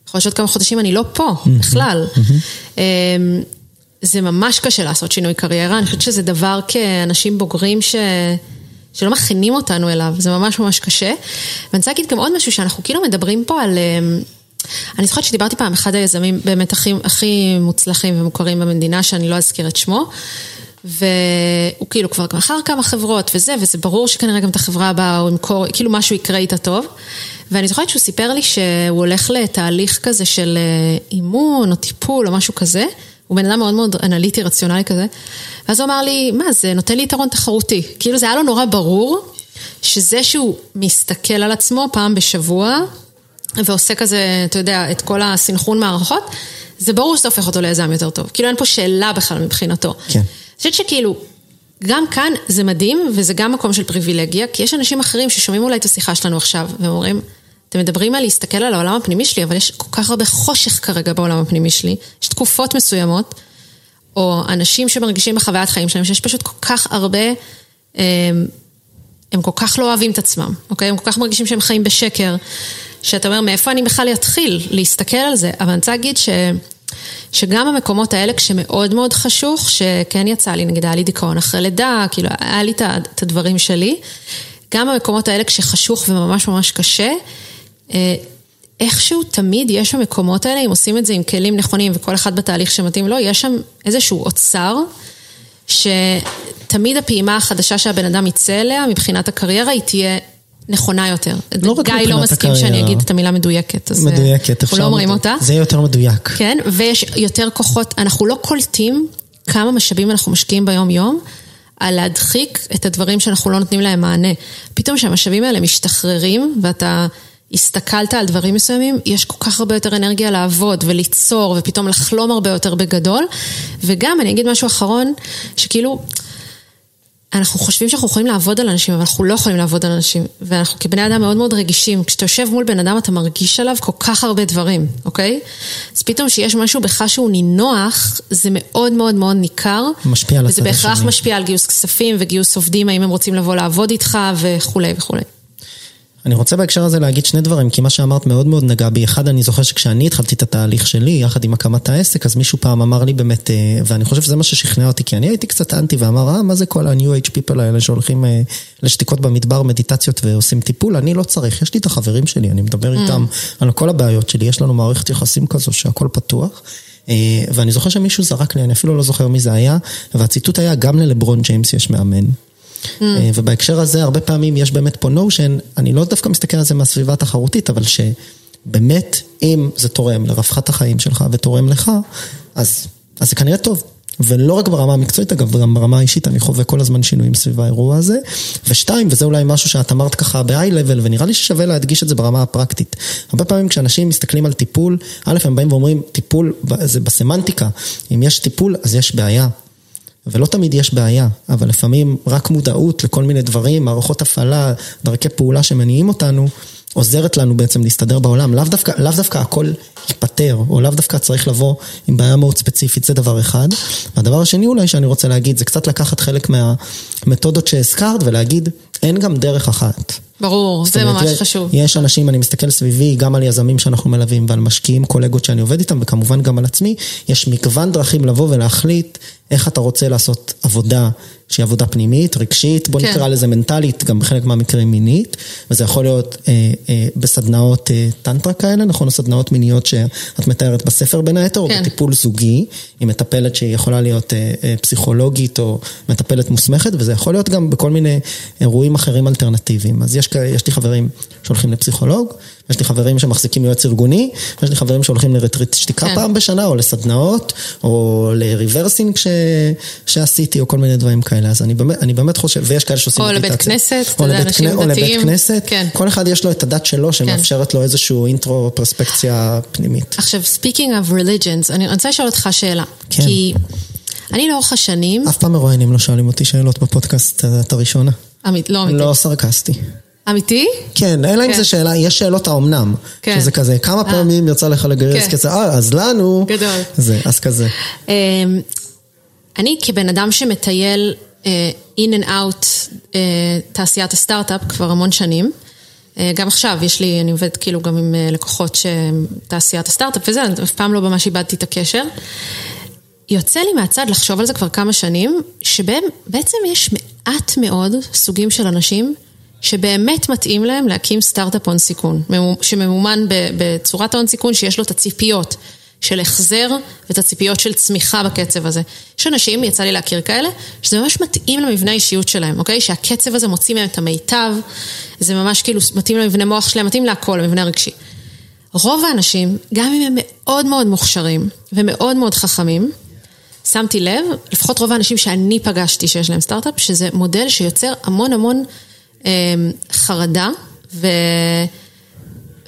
יכול להיות שעוד כמה חודשים אני לא פה, בכלל. אמ, זה ממש קשה לעשות שינוי קריירה, אני חושבת שזה דבר כאנשים בוגרים ש... שלא מכינים אותנו אליו, זה ממש ממש קשה. ואני רוצה להגיד גם עוד משהו, שאנחנו כאילו מדברים פה על... אני זוכרת שדיברתי פעם, אחד היזמים באמת הכי, הכי מוצלחים ומוכרים במדינה, שאני לא אזכיר את שמו, והוא כאילו כבר מכר כמה חברות וזה, וזה ברור שכנראה גם את החברה הבאה הוא ימכור, כאילו משהו יקרה איתה טוב. ואני זוכרת שהוא סיפר לי שהוא הולך לתהליך כזה של אה, אימון או טיפול או משהו כזה. הוא בן אדם מאוד מאוד אנליטי, רציונלי כזה. ואז הוא אמר לי, מה, זה נותן לי יתרון תחרותי. כאילו זה היה לו נורא ברור, שזה שהוא מסתכל על עצמו פעם בשבוע, ועושה כזה, אתה יודע, את כל הסנכרון מערכות, זה ברור שזה הופך אותו ליזם יותר טוב. כאילו אין פה שאלה בכלל מבחינתו. כן. אני חושבת שכאילו, גם כאן זה מדהים, וזה גם מקום של פריבילגיה, כי יש אנשים אחרים ששומעים אולי את השיחה שלנו עכשיו, והם אומרים, אתם מדברים על להסתכל על העולם הפנימי שלי, אבל יש כל כך הרבה חושך כרגע בעולם הפנימי שלי, יש תקופות מסוימות, או אנשים שמרגישים בחוויית חיים שלהם, שיש פשוט כל כך הרבה, הם, הם כל כך לא אוהבים את עצמם, אוקיי? הם כל כך מרגישים שהם חיים בשקר, שאתה אומר, מאיפה אני בכלל אתחיל להסתכל על זה? אבל אני רוצה להגיד ש... שגם המקומות האלה כשמאוד מאוד חשוך, שכן יצא לי, נגיד היה לי דיכאון אחרי לידה, כאילו היה לי את הדברים שלי, גם המקומות האלה כשחשוך וממש ממש קשה, איכשהו תמיד יש במקומות האלה, אם עושים את זה עם כלים נכונים וכל אחד בתהליך שמתאים לו, יש שם איזשהו אוצר, שתמיד הפעימה החדשה שהבן אדם יצא אליה, מבחינת הקריירה, היא תהיה נכונה יותר. לא רק גיא לא מסכים הקריירה. שאני אגיד את המילה מדויקת, אז מדויקת, אנחנו לא אומרים מדויק. אותה. זה יותר מדויק. כן, ויש יותר כוחות, אנחנו לא קולטים כמה משאבים אנחנו משקיעים ביום-יום על להדחיק את הדברים שאנחנו לא נותנים להם מענה. פתאום כשהמשאבים האלה משתחררים ואתה הסתכלת על דברים מסוימים, יש כל כך הרבה יותר אנרגיה לעבוד וליצור ופתאום לחלום הרבה יותר בגדול. וגם, אני אגיד משהו אחרון, שכאילו... אנחנו חושבים שאנחנו יכולים לעבוד על אנשים, אבל אנחנו לא יכולים לעבוד על אנשים. ואנחנו כבני אדם מאוד מאוד רגישים. כשאתה יושב מול בן אדם, אתה מרגיש עליו כל כך הרבה דברים, אוקיי? אז פתאום שיש משהו בך שהוא נינוח, זה מאוד מאוד מאוד ניכר. משפיע על וזה הצד בהכרח השני. משפיע על גיוס כספים וגיוס עובדים, האם הם רוצים לבוא לעבוד איתך וכולי וכולי. אני רוצה בהקשר הזה להגיד שני דברים, כי מה שאמרת מאוד מאוד נגע בי. אחד, אני זוכר שכשאני התחלתי את התהליך שלי, יחד עם הקמת העסק, אז מישהו פעם אמר לי באמת, אה, ואני חושב שזה מה ששכנע אותי, כי אני הייתי קצת אנטי ואמר, אה, מה זה כל ה-new age people האלה שהולכים אה, לשתיקות במדבר, מדיטציות ועושים טיפול? אני לא צריך, יש לי את החברים שלי, אני מדבר איתם על כל הבעיות שלי, יש לנו מערכת יחסים כזו שהכל פתוח. אה, ואני זוכר שמישהו זרק לי, אני אפילו לא זוכר מי זה היה, והציטוט היה, גם ללברון ג'יימס יש מאמן. אה, ובהקשר הזה, הרבה פעמים יש באמת פה נושן, אני לא דווקא מסתכל על זה מהסביבה התחרותית, אבל שבאמת, אם זה תורם לרווחת החיים שלך ותורם לך, אז, אז זה כנראה טוב. ולא רק ברמה המקצועית, אגב, גם ברמה האישית, אני חווה כל הזמן שינויים סביב האירוע הזה. ושתיים, וזה אולי משהו שאת אמרת ככה ב-high-level, ונראה לי ששווה להדגיש את זה ברמה הפרקטית. הרבה פעמים כשאנשים מסתכלים על טיפול, א', הם באים ואומרים, טיפול, זה בסמנטיקה. אם יש טיפול, אז יש בעיה. ולא תמיד יש בעיה, אבל לפעמים רק מודעות לכל מיני דברים, מערכות הפעלה, דרכי פעולה שמניעים אותנו, עוזרת לנו בעצם להסתדר בעולם. לאו דווקא, לאו דווקא הכל ייפתר, או לאו דווקא צריך לבוא עם בעיה מאוד ספציפית, זה דבר אחד. והדבר השני אולי שאני רוצה להגיד, זה קצת לקחת חלק מהמתודות שהזכרת ולהגיד, אין גם דרך אחת. ברור, זה אומרת, ממש חשוב. יש אנשים, אני מסתכל סביבי, גם על יזמים שאנחנו מלווים ועל משקיעים, קולגות שאני עובד איתם, וכמובן גם על עצמי, יש מגוון דרכים לבוא ולהחליט איך אתה רוצה לעשות עבודה שהיא עבודה פנימית, רגשית, בוא כן. נקרא לזה מנטלית, גם בחלק מהמקרים מינית, וזה יכול להיות אה, אה, בסדנאות אה, טנטרה כאלה, נכון? סדנאות מיניות שאת מתארת בספר בין היתר, כן. או בטיפול זוגי, עם מטפלת שהיא יכולה להיות אה, אה, פסיכולוגית או מטפלת מוסמכת, וזה יכול להיות גם בכל מיני אירועים אחרים אלטרנטיביים. אז יש, יש לי חברים שהולכים לפסיכולוג, יש לי חברים שמחזיקים יועץ ארגוני, ויש לי חברים שהולכים לריטריט שתיקה כן. פעם בשנה, או לסדנאות, או ל rebirthing ש... שעשיתי, או כל מיני דברים כאלה. אז אני באמת, אני באמת חושב, ויש כאלה שעושים או לבית כנסת, אתה יודע, אנשים דתיים. או לבית כנסת, כן. כל אחד יש לו את הדת שלו, שמאפשרת כן. לו איזשהו אינטרוספקציה פנימית. עכשיו, speaking of religions, אני רוצה לשאול אותך שאלה. כן. כי אני לאורך השנים... אף פעם מרואיינים לא שואלים אותי שאלות בפודקאסט, את הראשונה. אמית, לא אמיתי. לא סרקסטי. אמיתי? כן, אלא אם כן. זה שאלה, יש שאלות האומנם. כן. שזה כזה, כמה אה. פעמים יצא לך לגייס כן. כסף? אה, אז לנו... גדול. זה, אז כזה. אמ, אני כבן אדם שמטייל אה, in and out אה, תעשיית הסטארט-אפ כבר המון שנים. גם עכשיו, יש לי, אני עובדת כאילו גם עם לקוחות שהם תעשיית הסטארט-אפ וזה, אני אף פעם לא ממש איבדתי את הקשר. יוצא לי מהצד לחשוב על זה כבר כמה שנים, שבהם בעצם יש מעט מאוד סוגים של אנשים שבאמת מתאים להם להקים סטארט-אפ הון סיכון, שממומן בצורת ההון סיכון שיש לו את הציפיות של החזר ואת הציפיות של צמיחה בקצב הזה. יש אנשים, יצא לי להכיר כאלה, שזה ממש מתאים למבנה האישיות שלהם, אוקיי? שהקצב הזה מוציא מהם את המיטב, זה ממש כאילו מתאים למבנה מוח שלהם, מתאים להכל, למבנה הרגשי. רוב האנשים, גם אם הם מאוד מאוד מוכשרים ומאוד מאוד חכמים, שמתי לב, לפחות רוב האנשים שאני פגשתי שיש להם סטארט-אפ, שזה מודל שיוצר המון המון חרדה, ו...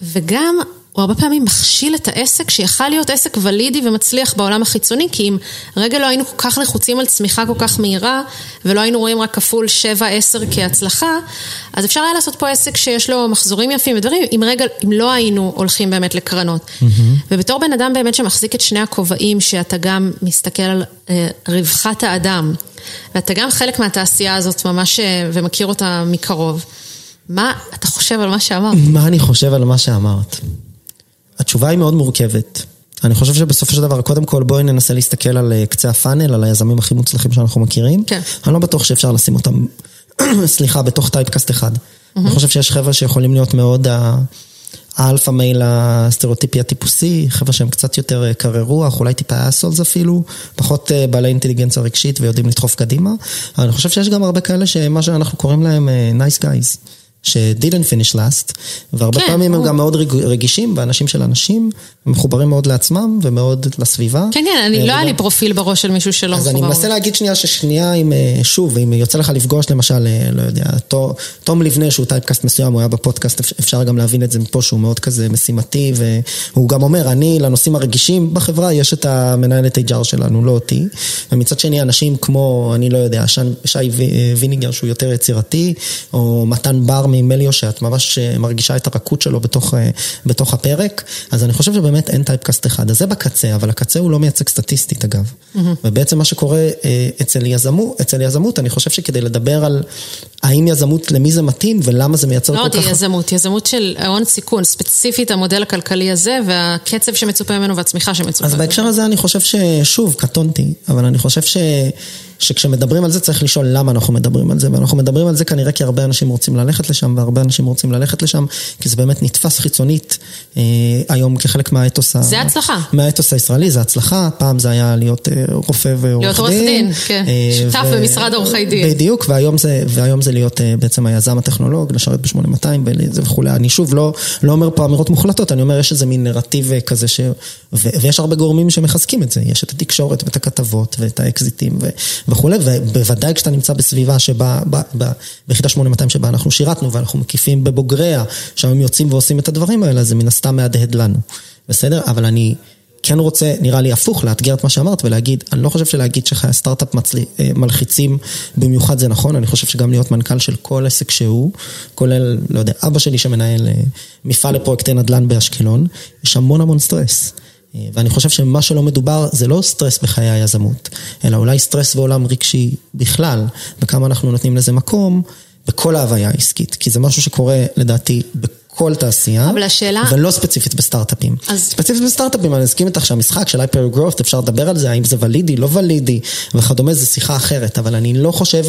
וגם הוא הרבה פעמים מכשיל את העסק שיכל להיות עסק ולידי ומצליח בעולם החיצוני, כי אם רגע לא היינו כל כך לחוצים על צמיחה כל כך מהירה, ולא היינו רואים רק כפול 7-10 כהצלחה, אז אפשר היה לעשות פה עסק שיש לו מחזורים יפים ודברים, אם רגע, אם לא היינו הולכים באמת לקרנות. Mm-hmm. ובתור בן אדם באמת שמחזיק את שני הכובעים, שאתה גם מסתכל על אה, רווחת האדם, ואתה גם חלק מהתעשייה הזאת ממש, אה, ומכיר אותה מקרוב. מה אתה חושב על מה שאמרת? מה אני חושב על מה שאמרת? התשובה היא מאוד מורכבת. אני חושב שבסופו של דבר, קודם כל בואי ננסה להסתכל על אה, קצה הפאנל, על היזמים הכי מוצלחים שאנחנו מכירים. כן. אני לא בטוח שאפשר לשים אותם, סליחה, בתוך typecast אחד. Mm-hmm. אני חושב שיש חבר'ה שיכולים להיות מאוד ה alpha male הסטריאוטיפי הטיפוסי, חבר'ה שהם קצת יותר אה, קרי רוח, אולי טיפה assholes אפילו, פחות אה, בעלי אינטליגנציה רגשית ויודעים לדחוף קדימה. אני חושב שיש גם הרבה כאלה שמה שאנחנו קוראים להם nice guys. ש- didn't finish last, והרבה כן, פעמים או. הם גם מאוד רגישים, ואנשים של אנשים, הם מחוברים מאוד לעצמם ומאוד לסביבה. כן, כן, אני, לא היה לי פרופיל בראש של מישהו שלא מחובר. אז אני מנסה להגיד שנייה ששנייה, אם, אה, שוב, אם יוצא לך לפגוש למשל, אה, לא יודע, תום לבנה שהוא typecast מסוים, הוא היה בפודקאסט, אפשר גם להבין את זה מפה שהוא מאוד כזה משימתי, והוא גם אומר, אני לנושאים הרגישים בחברה, יש את המנהלת HR שלנו, לא אותי. ומצד שני, אנשים כמו, אני לא יודע, שי וינינגר שהוא יותר יצירתי, או מתן בר ממליו, שאת ממש אה, מרגישה את הרכות שלו בתוך, אה, בתוך הפרק, אז אני חושב שבאמת אין typecast אחד. אז זה בקצה, אבל הקצה הוא לא מייצג סטטיסטית אגב. Mm-hmm. ובעצם מה שקורה אה, אצל יזמות, אצל יזמות, אני חושב שכדי לדבר על האם יזמות, למי זה מתאים ולמה זה מייצר לא כל כך... לא אמרתי יזמות, יזמות של הון סיכון, ספציפית המודל הכלכלי הזה והקצב שמצופה ממנו והצמיחה שמצופה. אז בהקשר הזה אני חושב ששוב, קטונתי, אבל אני חושב ש... שכשמדברים על זה צריך לשאול למה אנחנו מדברים על זה, ואנחנו מדברים על זה כנראה כי הרבה אנשים רוצים ללכת לשם, והרבה אנשים רוצים ללכת לשם, כי זה באמת נתפס חיצונית אה, היום כחלק מהאתוס ה... זה הצלחה. מהאתוס הישראלי, זה הצלחה, פעם זה היה להיות אה, רופא ועורך דין. להיות עורך דין, כן, אה, שותף ו- במשרד עורכי דין. בדיוק, והיום זה, והיום זה להיות אה, בעצם היזם הטכנולוג, לשרת ב-8200 וזה וכולי. אני שוב לא, לא אומר פה אמירות מוחלטות, אני אומר יש איזה מין נרטיב אה, כזה ש... ו, ויש הרבה גורמים שמחזקים את זה, יש את התקשורת ואת הכתבות ואת האקזיטים ו, וכולי, ובוודאי כשאתה נמצא בסביבה שבה, ב, ב, ביחידה 8200 שבה אנחנו שירתנו ואנחנו מקיפים בבוגריה, שם הם יוצאים ועושים את הדברים האלה, זה מן הסתם מהדהד לנו, בסדר? אבל אני... כן רוצה, נראה לי הפוך, לאתגר את מה שאמרת ולהגיד, אני לא חושב שלהגיד שחיי סטארט-אפ מצלי, אה, מלחיצים במיוחד זה נכון, אני חושב שגם להיות מנכ"ל של כל עסק שהוא, כולל, לא יודע, אבא שלי שמנהל אה, מפעל לפרויקטי נדל"ן באשקלון, יש המון המון סטרס. אה, ואני חושב שמה שלא מדובר זה לא סטרס בחיי היזמות, אלא אולי סטרס בעולם רגשי בכלל, וכמה אנחנו נותנים לזה מקום בכל ההוויה העסקית, כי זה משהו שקורה לדעתי בכל תעשייה, אבל השאלה- ולא ספציפית בסטארט-אפים. אז- ספציפית בסטארט-אפים, אני מסכים איתך שהמשחק של hyper growth, אפשר לדבר על זה, האם זה valid, לא valid, וכדומה, זו שיחה אחרת, אבל אני לא חושב,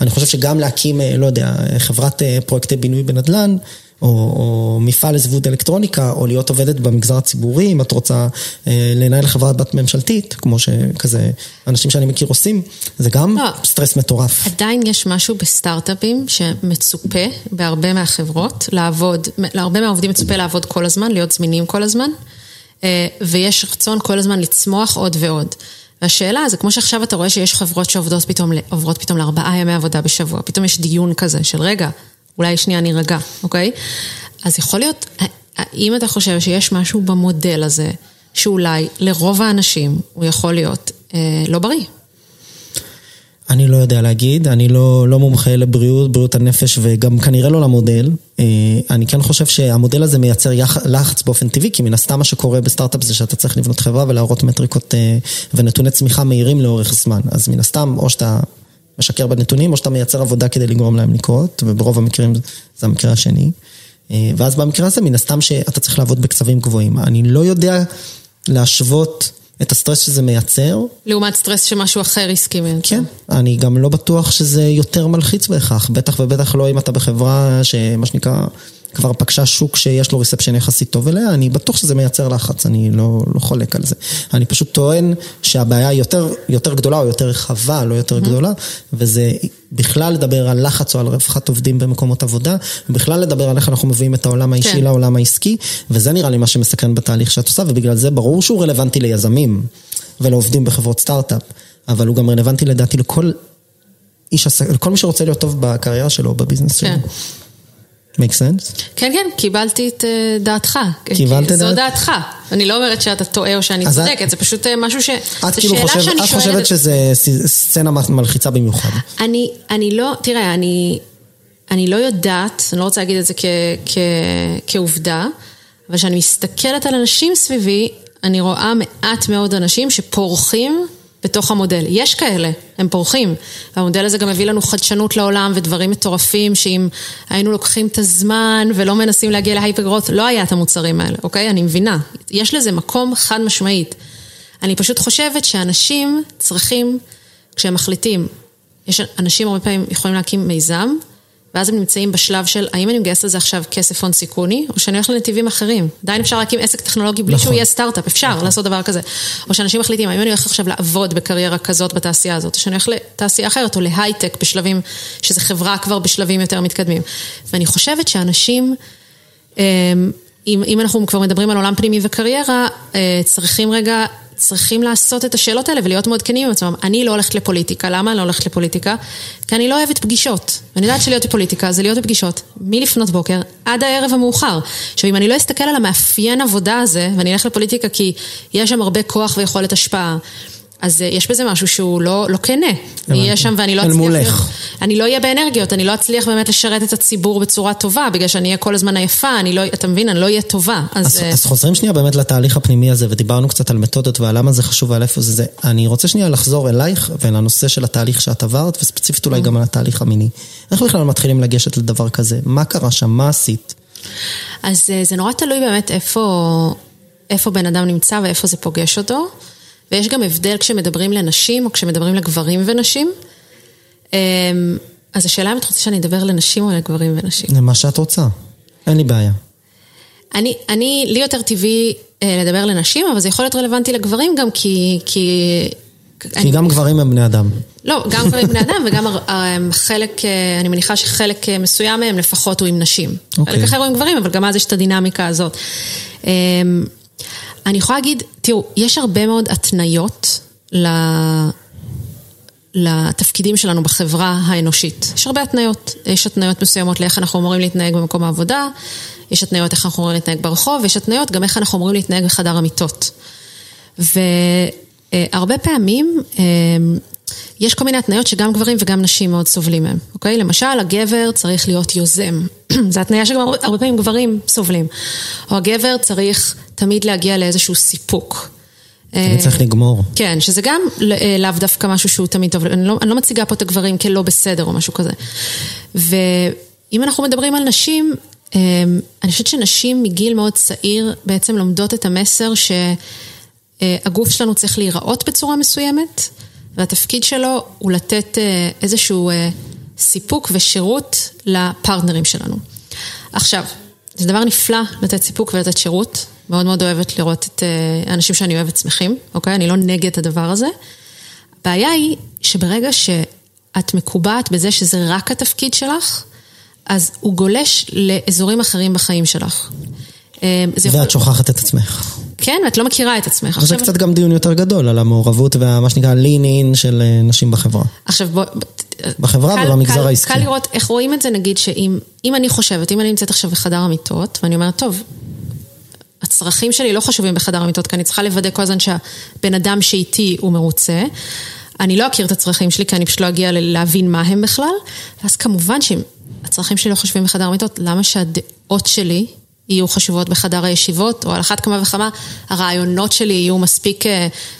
אני חושב שגם להקים, אה, לא יודע, חברת אה, פרויקטי בינוי בנדל"ן, או, או מפעל לזיווד אלקטרוניקה, או להיות עובדת במגזר הציבורי, אם את רוצה אה, לנהל חברת בת ממשלתית, כמו שכזה אנשים שאני מכיר עושים, זה גם לא. סטרס מטורף. עדיין יש משהו בסטארט-אפים שמצופה בהרבה מהחברות לעבוד, להרבה מהעובדים מצופה לעבוד כל הזמן, להיות זמינים כל הזמן, אה, ויש רצון כל הזמן לצמוח עוד ועוד. והשאלה זה כמו שעכשיו אתה רואה שיש חברות שעובדות פתאום, עוברות פתאום לארבעה ימי עבודה בשבוע, פתאום יש דיון כזה של רגע, אולי שנייה נירגע, אוקיי? אז יכול להיות, האם אתה חושב שיש משהו במודל הזה, שאולי לרוב האנשים הוא יכול להיות אה, לא בריא? אני לא יודע להגיד, אני לא, לא מומחה לבריאות, בריאות הנפש וגם כנראה לא למודל. אה, אני כן חושב שהמודל הזה מייצר יח, לחץ באופן טבעי, כי מן הסתם מה שקורה בסטארט-אפ זה שאתה צריך לבנות חברה ולהראות מטריקות אה, ונתוני צמיחה מהירים לאורך זמן. אז מן הסתם, או שאתה משקר בנתונים, או שאתה מייצר עבודה כדי לגרום להם לקרות, וברוב המקרים זה המקרה השני. אה, ואז במקרה הזה, מן הסתם שאתה צריך לעבוד בקצבים גבוהים. אני לא יודע להשוות את הסטרס שזה מייצר. לעומת סטרס שמשהו אחר עסקי מייצר. כן, אני גם לא בטוח שזה יותר מלחיץ בהכרח, בטח ובטח לא אם אתה בחברה שמה שנקרא כבר פגשה שוק שיש לו reception יחסית טוב אליה, אני בטוח שזה מייצר לחץ, אני לא, לא חולק על זה. אני פשוט טוען שהבעיה היא יותר, יותר גדולה או יותר רחבה, לא יותר mm-hmm. גדולה, וזה בכלל לדבר על לחץ או על רווחת עובדים במקומות עבודה, ובכלל לדבר על איך אנחנו מביאים את העולם האישי כן. לעולם העסקי, וזה נראה לי מה שמסכן בתהליך שאת עושה, ובגלל זה ברור שהוא רלוונטי ליזמים ולעובדים בחברות סטארט-אפ, אבל הוא גם רלוונטי לדעתי לכל איש עסק, לכל מי שרוצה להיות טוב בקריירה שלו או בביזנס כן. שלו. Make sense? כן, כן, קיבלתי את אה, דעתך. קיבלת את זו דעת? דעתך. אני לא אומרת שאתה טועה או שאני צודקת, זה פשוט אה, משהו ש... את זו כאילו שאלה חושב, שאני את חושבת שזה סצנה מלחיצה במיוחד. אני, אני לא, תראה, אני, אני לא יודעת, אני לא רוצה להגיד את זה כ, כ, כעובדה, אבל כשאני מסתכלת על אנשים סביבי, אני רואה מעט מאוד אנשים שפורחים בתוך המודל. יש כאלה, הם פורחים. והמודל הזה גם מביא לנו חדשנות לעולם ודברים מטורפים, שאם היינו לוקחים את הזמן ולא מנסים להגיע להייפרגרוט, לא היה את המוצרים האלה, אוקיי? אני מבינה. יש לזה מקום חד משמעית. אני פשוט חושבת שאנשים צריכים, כשהם מחליטים, יש אנשים הרבה פעמים יכולים להקים מיזם, ואז הם נמצאים בשלב של האם אני מגייס לזה עכשיו כסף הון סיכוני, או שאני הולך לנתיבים אחרים. עדיין אפשר להקים עסק טכנולוגי בלי נכון. שהוא יהיה סטארט-אפ, אפשר נכון. לעשות דבר כזה. או שאנשים מחליטים, האם אני הולך עכשיו לעבוד בקריירה כזאת בתעשייה הזאת, או שאני הולך לתעשייה אחרת, או להייטק בשלבים, שזה חברה כבר בשלבים יותר מתקדמים. ואני חושבת שאנשים... אם, אם אנחנו כבר מדברים על עולם פנימי וקריירה, אה, צריכים רגע, צריכים לעשות את השאלות האלה ולהיות מאוד כנים עם עצמם. אני לא הולכת לפוליטיקה, למה אני לא הולכת לפוליטיקה? כי אני לא אוהבת פגישות. ואני יודעת שלהיות בפוליטיקה זה להיות בפגישות מלפנות בוקר עד הערב המאוחר. עכשיו, אם אני לא אסתכל על המאפיין עבודה הזה, ואני אלך לפוליטיקה כי יש שם הרבה כוח ויכולת השפעה, אז אה, יש בזה משהו שהוא לא, לא כנה. אני אהיה שם ואני לא אל אצליח... מולך. להיות- אני לא אהיה באנרגיות, אני לא אצליח באמת לשרת את הציבור בצורה טובה, בגלל שאני אהיה כל הזמן עייפה, אני לא, אתה מבין, אני לא אהיה טובה. אז, אז, אה, אז חוזרים שנייה באמת לתהליך הפנימי הזה, ודיברנו קצת על מתודות ועל למה זה חשוב ועל איפה זה זה. אני רוצה שנייה לחזור אלייך ולנושא של התהליך שאת עברת, וספציפית אולי גם על התהליך המיני. איך בכלל מתחילים לגשת לדבר כזה? מה קרה שם? מה עשית? אז אה, זה נורא תלוי באמת איפה, איפה בן אדם נמצא ואיפה זה פוגש אותו. ויש גם הבדל כשמדברים לנשים או כשמדברים לגברים ונשים. אמ, אז השאלה אם את רוצה שאני אדבר לנשים או לגברים ונשים. למה שאת רוצה. אין לי בעיה. אני, אני, לי יותר טבעי אה, לדבר לנשים, אבל זה יכול להיות רלוונטי לגברים גם כי... כי, כי אני, גם גברים הם בני אדם. לא, גם גברים בני אדם וגם אה, חלק, אה, אני מניחה שחלק מסוים מהם לפחות הוא עם נשים. אוקיי. חלק אחר הוא עם גברים, אבל גם אז יש את הדינמיקה הזאת. אני יכולה להגיד, תראו, יש הרבה מאוד התניות ל... לתפקידים שלנו בחברה האנושית. יש הרבה התניות. יש התניות מסוימות לאיך אנחנו אמורים להתנהג במקום העבודה, יש התניות איך אנחנו אמורים להתנהג ברחוב, ויש התניות גם איך אנחנו אמורים להתנהג בחדר המיטות. והרבה פעמים אה, יש כל מיני התניות שגם גברים וגם נשים מאוד סובלים מהם, אוקיי? למשל, הגבר צריך להיות יוזם. זו התניה שגם הרבה, פעמים גברים סובלים. או הגבר צריך תמיד להגיע לאיזשהו סיפוק. תמיד צריך לגמור. כן, שזה גם אה, לאו דווקא משהו שהוא תמיד טוב, אני לא, אני לא מציגה פה את הגברים כלא בסדר או משהו כזה. ואם אנחנו מדברים על נשים, אה, אני חושבת שנשים מגיל מאוד צעיר בעצם לומדות את המסר שהגוף שלנו צריך להיראות בצורה מסוימת, והתפקיד שלו הוא לתת אה, איזשהו סיפוק ושירות לפרטנרים שלנו. עכשיו, זה דבר נפלא לתת סיפוק ולתת שירות. מאוד מאוד אוהבת לראות את האנשים שאני אוהבת שמחים, אוקיי? אני לא נגד הדבר הזה. הבעיה היא שברגע שאת מקובעת בזה שזה רק התפקיד שלך, אז הוא גולש לאזורים אחרים בחיים שלך. ואת יכול... שוכחת את עצמך. כן, ואת לא מכירה את עצמך. עכשיו... קצת גם דיון יותר גדול על המעורבות ומה שנקרא lean in של נשים בחברה. עכשיו בוא... בחברה קל, ובמגזר קל, העסקי. קל לראות איך רואים את זה, נגיד שאם אני חושבת, אם אני נמצאת עכשיו בחדר המיטות, ואני אומרת, טוב, הצרכים שלי לא חשובים בחדר המיטות, כי אני צריכה לוודא כל הזמן שהבן אדם שאיתי הוא מרוצה. אני לא אכיר את הצרכים שלי, כי אני פשוט לא אגיע להבין מה הם בכלל. ואז כמובן שאם הצרכים שלי לא חשובים בחדר המיטות, למה שהדעות שלי יהיו חשובות בחדר הישיבות, או על אחת כמה וכמה, הרעיונות שלי יהיו מספיק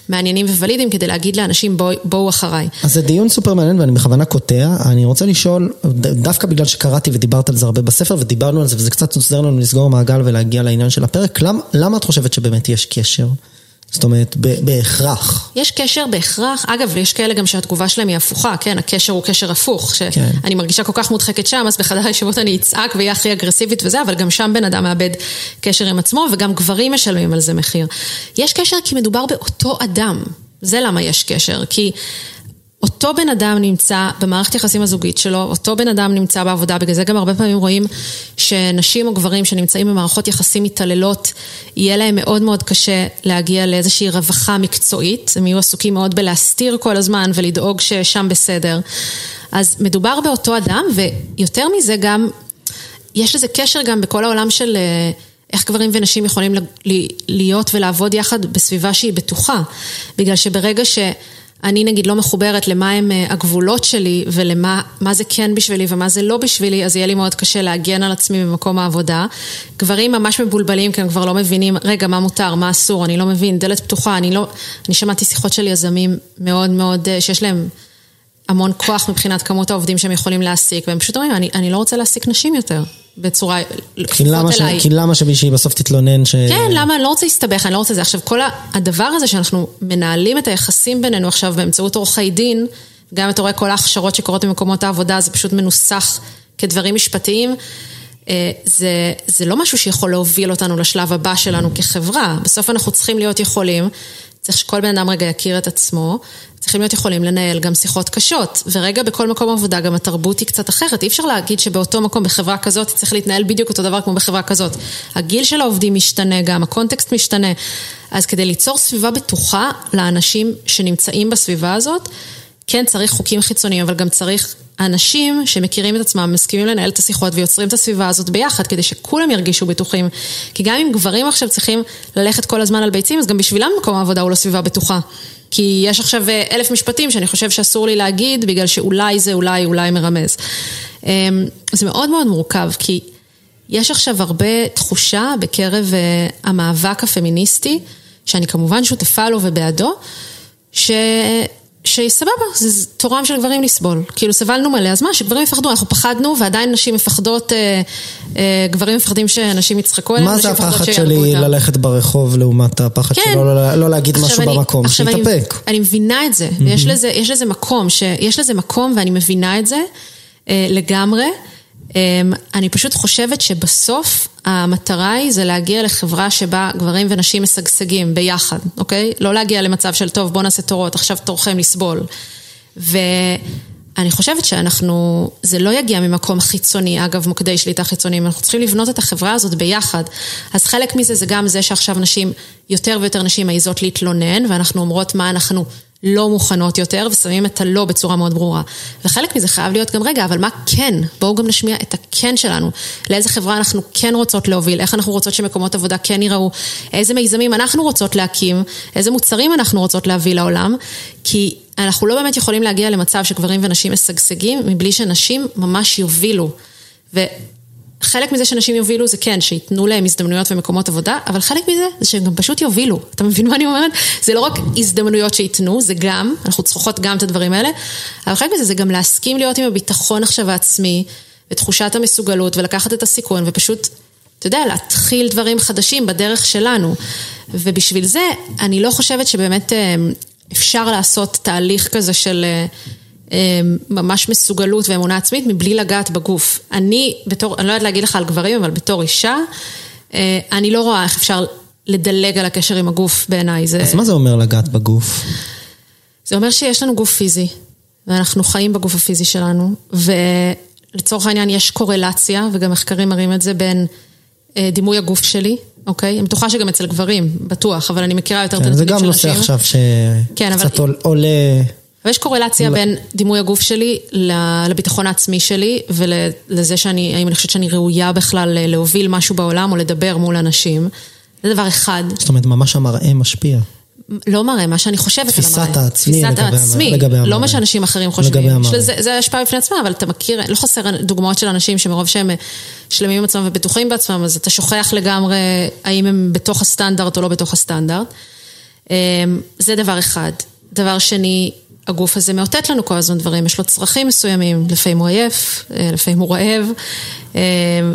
מעניינים ווולידיים כדי להגיד לאנשים בוא, בואו אחריי. אז זה דיון סופר מעניין ואני בכוונה קוטע, אני רוצה לשאול, דווקא בגלל שקראתי ודיברת על זה הרבה בספר ודיברנו על זה וזה קצת עוזר לנו לסגור מעגל ולהגיע לעניין של הפרק, למ, למה את חושבת שבאמת יש קשר? זאת אומרת, בהכרח. יש קשר בהכרח, אגב, יש כאלה גם שהתגובה שלהם היא הפוכה, כן, הקשר הוא קשר הפוך, שאני כן. מרגישה כל כך מודחקת שם, אז בחדר הישיבות אני אצעק ואהיה הכי אגרסיבית וזה, אבל גם שם בן אדם מאבד קשר עם עצמו, וגם גברים משלמים על זה מחיר. יש קשר כי מדובר באותו אדם, זה למה יש קשר, כי... אותו בן אדם נמצא במערכת יחסים הזוגית שלו, אותו בן אדם נמצא בעבודה, בגלל זה גם הרבה פעמים רואים שנשים או גברים שנמצאים במערכות יחסים מתעללות, יהיה להם מאוד מאוד קשה להגיע לאיזושהי רווחה מקצועית, הם יהיו עסוקים מאוד בלהסתיר כל הזמן ולדאוג ששם בסדר. אז מדובר באותו אדם, ויותר מזה גם, יש לזה קשר גם בכל העולם של... איך גברים ונשים יכולים להיות ולעבוד יחד בסביבה שהיא בטוחה. בגלל שברגע ש... אני נגיד לא מחוברת למה הם הגבולות שלי ולמה זה כן בשבילי ומה זה לא בשבילי, אז יהיה לי מאוד קשה להגן על עצמי במקום העבודה. גברים ממש מבולבלים כי הם כבר לא מבינים, רגע, מה מותר, מה אסור, אני לא מבין, דלת פתוחה, אני לא... אני שמעתי שיחות של יזמים מאוד מאוד, שיש להם המון כוח מבחינת כמות העובדים שהם יכולים להעסיק, והם פשוט אומרים, אני, אני לא רוצה להעסיק נשים יותר. בצורה, כי למה, ש... כי למה שמישהי בסוף תתלונן ש... כן, למה, אני לא רוצה להסתבך, אני לא רוצה זה. עכשיו, כל הדבר הזה שאנחנו מנהלים את היחסים בינינו עכשיו באמצעות עורכי דין, גם אתה רואה כל ההכשרות שקורות במקומות העבודה, זה פשוט מנוסח כדברים משפטיים. זה, זה לא משהו שיכול להוביל אותנו לשלב הבא שלנו כחברה. בסוף אנחנו צריכים להיות יכולים, צריך שכל בן אדם רגע יכיר את עצמו, צריכים להיות יכולים לנהל גם שיחות קשות, ורגע בכל מקום עבודה גם התרבות היא קצת אחרת, אי אפשר להגיד שבאותו מקום בחברה כזאת צריך להתנהל בדיוק אותו דבר כמו בחברה כזאת. הגיל של העובדים משתנה גם, הקונטקסט משתנה, אז כדי ליצור סביבה בטוחה לאנשים שנמצאים בסביבה הזאת, כן צריך חוקים חיצוניים, אבל גם צריך אנשים שמכירים את עצמם, מסכימים לנהל את השיחות ויוצרים את הסביבה הזאת ביחד, כדי שכולם ירגישו בטוחים. כי גם אם גברים עכשיו צריכים ללכת כל הזמן על ביצים, אז גם בשבילם מקום העבודה הוא לא סביבה בטוחה. כי יש עכשיו אלף משפטים שאני חושב שאסור לי להגיד, בגלל שאולי זה אולי אולי מרמז. זה מאוד מאוד מורכב, כי יש עכשיו הרבה תחושה בקרב המאבק הפמיניסטי, שאני כמובן שותפה לו ובעדו, ש... שסבבה, זה תורם של גברים לסבול. כאילו סבלנו מלא, אז מה, שגברים יפחדו, אנחנו פחדנו ועדיין נשים מפחדות, אה, אה, גברים מפחדים שנשים יצחקו עליהם. מה זה הפחד שלי ללכת ברחוב לעומת הפחד כן. שלו לא, לא להגיד משהו אני, במקום, שיתאפק. אני, אני מבינה את זה, mm-hmm. ויש לזה, לזה מקום, ש, יש לזה מקום ואני מבינה את זה אה, לגמרי. אמ, אני פשוט חושבת שבסוף המטרה היא זה להגיע לחברה שבה גברים ונשים משגשגים ביחד, אוקיי? לא להגיע למצב של טוב בוא נעשה תורות, עכשיו תורכם לסבול. ואני חושבת שאנחנו, זה לא יגיע ממקום חיצוני, אגב מוקדי שליטה חיצוניים, אנחנו צריכים לבנות את החברה הזאת ביחד. אז חלק מזה זה גם זה שעכשיו נשים, יותר ויותר נשים מעיזות להתלונן, ואנחנו אומרות מה אנחנו לא מוכנות יותר, ושמים את הלא בצורה מאוד ברורה. וחלק מזה חייב להיות גם, רגע, אבל מה כן? בואו גם נשמיע את הכן שלנו. לאיזה חברה אנחנו כן רוצות להוביל, איך אנחנו רוצות שמקומות עבודה כן ייראו, איזה מיזמים אנחנו רוצות להקים, איזה מוצרים אנחנו רוצות להביא לעולם, כי אנחנו לא באמת יכולים להגיע למצב שגברים ונשים משגשגים, מבלי שנשים ממש יובילו. ו... חלק מזה שנשים יובילו זה כן, שייתנו להם הזדמנויות ומקומות עבודה, אבל חלק מזה זה שהם גם פשוט יובילו. אתה מבין מה אני אומרת? זה לא רק הזדמנויות שייתנו, זה גם, אנחנו צריכות גם את הדברים האלה, אבל חלק מזה זה גם להסכים להיות עם הביטחון עכשיו העצמי, ותחושת המסוגלות, ולקחת את הסיכון, ופשוט, אתה יודע, להתחיל דברים חדשים בדרך שלנו. ובשביל זה, אני לא חושבת שבאמת אה, אפשר לעשות תהליך כזה של... אה, ממש מסוגלות ואמונה עצמית מבלי לגעת בגוף. אני בתור, אני לא יודעת להגיד לך על גברים, אבל בתור אישה, אה, אני לא רואה איך אפשר לדלג על הקשר עם הגוף בעיניי. זה... אז מה זה אומר לגעת בגוף? זה אומר שיש לנו גוף פיזי, ואנחנו חיים בגוף הפיזי שלנו, ולצורך העניין יש קורלציה, וגם מחקרים מראים את זה בין אה, דימוי הגוף שלי, אוקיי? אני בטוחה שגם אצל גברים, בטוח, אבל אני מכירה יותר את הנתונים של נשים. זה גם נושא עכשיו שקצת כן, אבל... עולה... ויש קורלציה לא. בין דימוי הגוף שלי לביטחון העצמי שלי ולזה שאני, האם אני חושבת שאני ראויה בכלל להוביל משהו בעולם או לדבר מול אנשים. זה דבר אחד. זאת אומרת, ממש המראה משפיע. לא מראה, מה שאני חושבת על המראה. תפיסת העצמי לגבי המראה. תפיסת העצמי, לא מה שאנשים אחרים חושבים. לגבי המראה. זה, זה השפעה בפני עצמם, אבל אתה מכיר, לא חסר דוגמאות של אנשים שמרוב שהם שלמים עם עצמם ובטוחים בעצמם, אז אתה שוכח לגמרי האם הם בתוך הסטנדרט או לא בתוך הסטנדרט. אמ, זה דבר אחד. דבר שני, הגוף הזה מאותת לנו כל הזמן דברים, יש לו צרכים מסוימים, לפעמים הוא עייף, אה, לפעמים הוא רעב, אה,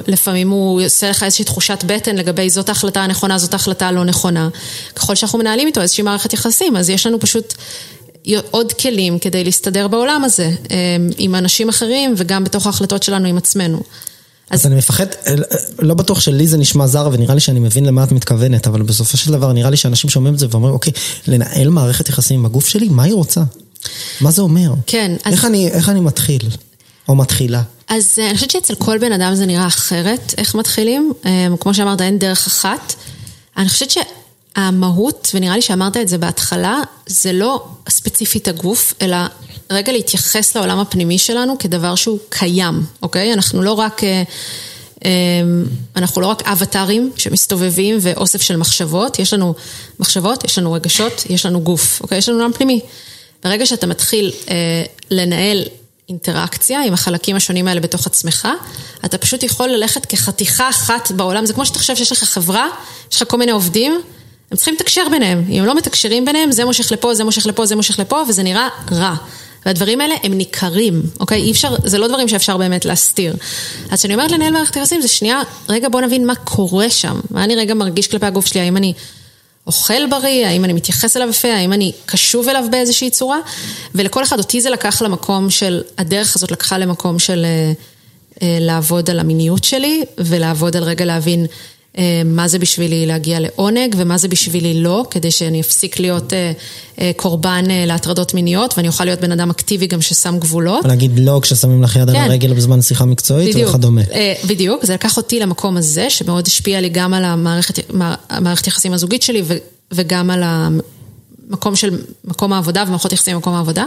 לפעמים הוא עושה לך איזושהי תחושת בטן לגבי זאת ההחלטה הנכונה, זאת ההחלטה הלא נכונה. ככל שאנחנו מנהלים איתו איזושהי מערכת יחסים, אז יש לנו פשוט עוד כלים כדי להסתדר בעולם הזה, אה, עם אנשים אחרים וגם בתוך ההחלטות שלנו עם עצמנו. אז... אז אני מפחד, לא בטוח שלי זה נשמע זר ונראה לי שאני מבין למה את מתכוונת, אבל בסופו של דבר נראה לי שאנשים שומעים את זה ואומרים, אוקיי, לנהל מערכת יחסים עם הגוף שלי, מה היא רוצה? מה זה אומר? כן. איך, אז... אני, איך אני מתחיל? או מתחילה? אז אה, אני חושבת שאצל כל בן אדם זה נראה אחרת, איך מתחילים. אה, כמו שאמרת, אין דרך אחת. אני חושבת שהמהות, ונראה לי שאמרת את זה בהתחלה, זה לא ספציפית הגוף, אלא רגע להתייחס לעולם הפנימי שלנו כדבר שהוא קיים, אוקיי? אנחנו לא רק... אה, אנחנו לא רק אבטארים שמסתובבים ואוסף של מחשבות, יש לנו מחשבות, יש לנו רגשות, יש לנו גוף, אוקיי? יש לנו עולם פנימי. ברגע שאתה מתחיל אה, לנהל אינטראקציה עם החלקים השונים האלה בתוך עצמך, אתה פשוט יכול ללכת כחתיכה אחת בעולם. זה כמו שאתה חושב שיש לך חברה, יש לך כל מיני עובדים, הם צריכים לתקשר ביניהם. אם הם לא מתקשרים ביניהם, זה מושך לפה, זה מושך לפה, זה מושך לפה, וזה נראה רע. והדברים האלה הם ניכרים, אוקיי? אי אפשר, זה לא דברים שאפשר באמת להסתיר. אז כשאני אומרת לנהל מערכת יחסים, זה שנייה, רגע בוא נבין מה קורה שם. מה אני רגע מרגיש כלפי הגוף שלי, האם אני אוכל בריא, האם אני מתייחס אליו יפה, האם אני קשוב אליו באיזושהי צורה, ולכל אחד אותי זה לקח למקום של, הדרך הזאת לקחה למקום של אה, אה, לעבוד על המיניות שלי, ולעבוד על רגע להבין מה זה בשבילי להגיע לעונג ומה זה בשבילי לא, כדי שאני אפסיק להיות אה, אה, קורבן להטרדות מיניות ואני אוכל להיות בן אדם אקטיבי גם ששם גבולות. להגיד לא כששמים לך יד כן. על הרגל בזמן שיחה מקצועית בדיוק, וכדומה. בדיוק, זה לקח אותי למקום הזה שמאוד השפיע לי גם על המערכת, המערכת יחסים הזוגית שלי וגם על מקום של מקום העבודה ומערכות יחסים במקום העבודה,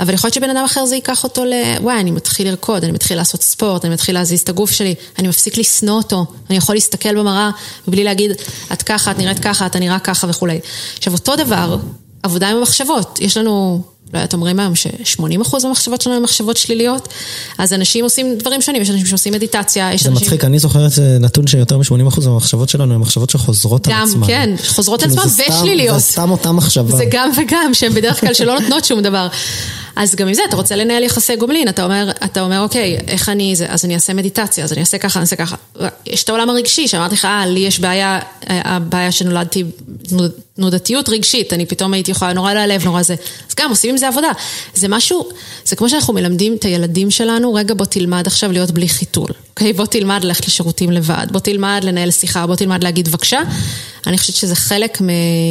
אבל יכול להיות שבן אדם אחר זה ייקח אותו ל... וואי, אני מתחיל לרקוד, אני מתחיל לעשות ספורט, אני מתחיל להזיז את הגוף שלי, אני מפסיק לשנוא אותו, אני יכול להסתכל במראה מבלי להגיד, את ככה, את נראית ככה, אתה נראה ככה וכולי. עכשיו, אותו דבר, עבודה עם המחשבות, יש לנו לא יודעת, אומרים היום ש-80% מהמחשבות שלנו הן מחשבות שליליות, אז אנשים עושים דברים שונים, יש אנשים שעושים מדיטציה, יש זה אנשים... מצחיק, אני זוכר את זה נתון שיותר מ-80% מהמחשבות שלנו הן מחשבות שחוזרות על גם, עצמן. כן, חוזרות על כאילו, עצמן זה ושליליות. זה סתם אותה מחשבה. זה גם וגם, שהן בדרך כלל שלא נותנות שום דבר. אז גם עם זה, אתה רוצה לנהל יחסי גומלין, אתה אומר, אתה אומר, אוקיי, איך אני זה, אז אני אעשה מדיטציה, אז אני אעשה ככה, אני אעשה ככה. יש את העולם הרגשי, שאמרתי לך, אה, לי יש בעיה, אה, הבעיה שנולדתי, תנוד- תנודתיות רגשית, אני פתאום הייתי יכולה נורא להיעלב, נורא זה. אז גם עושים עם זה עבודה. זה משהו, זה כמו שאנחנו מלמדים את הילדים שלנו, רגע בוא תלמד עכשיו להיות בלי חיתול. אוקיי? בוא תלמד ללכת לשירותים לבד, בוא תלמד לנהל שיחה, בוא תלמד להגיד בבקשה. אני חושבת שזה חלק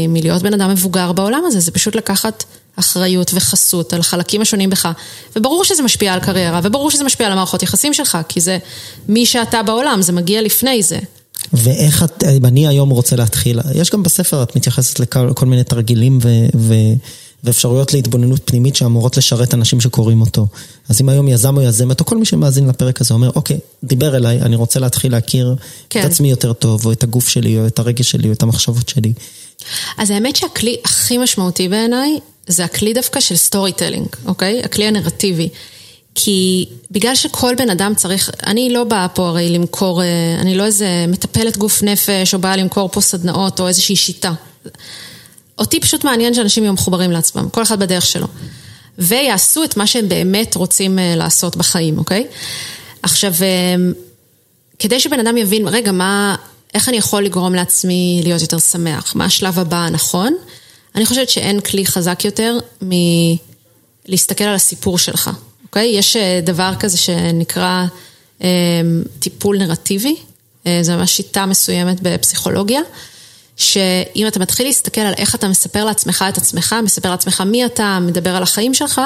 מלהיות בן אדם מבוגר בעולם הזה, זה פשוט לקחת אחריות וחסות על החלקים השונים בך. וברור שזה משפיע על קריירה, וברור שזה משפיע על המערכות יחסים שלך, כי זה מי שאתה בעולם, זה מגיע לפני זה. ואיך את, אם אני היום רוצה להתחיל, יש גם בספר, את מתייחסת לכל כל מיני תרגילים ו, ו, ואפשרויות להתבוננות פנימית שאמורות לשרת אנשים שקוראים אותו. אז אם היום יזם או יזמת, או כל מי שמאזין לפרק הזה אומר, אוקיי, דיבר אליי, אני רוצה להתחיל להכיר כן. את עצמי יותר טוב, או את הגוף שלי, או את הרגש שלי, או את המחשבות שלי. אז האמת שהכלי הכי משמעותי בעיניי, זה הכלי דווקא של storytelling, אוקיי? הכלי הנרטיבי. כי בגלל שכל בן אדם צריך, אני לא באה פה הרי למכור, אה, אני לא איזה מטפלת גוף נפש, או באה למכור פה סדנאות, או איזושהי שיטה. אותי פשוט מעניין שאנשים יהיו מחוברים לעצמם, כל אחד בדרך שלו. ויעשו את מה שהם באמת רוצים אה, לעשות בחיים, אוקיי? עכשיו, אה, כדי שבן אדם יבין, רגע, מה, איך אני יכול לגרום לעצמי להיות יותר שמח? מה השלב הבא הנכון? אני חושבת שאין כלי חזק יותר מלהסתכל על הסיפור שלך, אוקיי? יש אה, דבר כזה שנקרא אה, טיפול נרטיבי, אה, זו ממש שיטה מסוימת בפסיכולוגיה. שאם אתה מתחיל להסתכל על איך אתה מספר לעצמך את עצמך, מספר לעצמך מי אתה, מדבר על החיים שלך,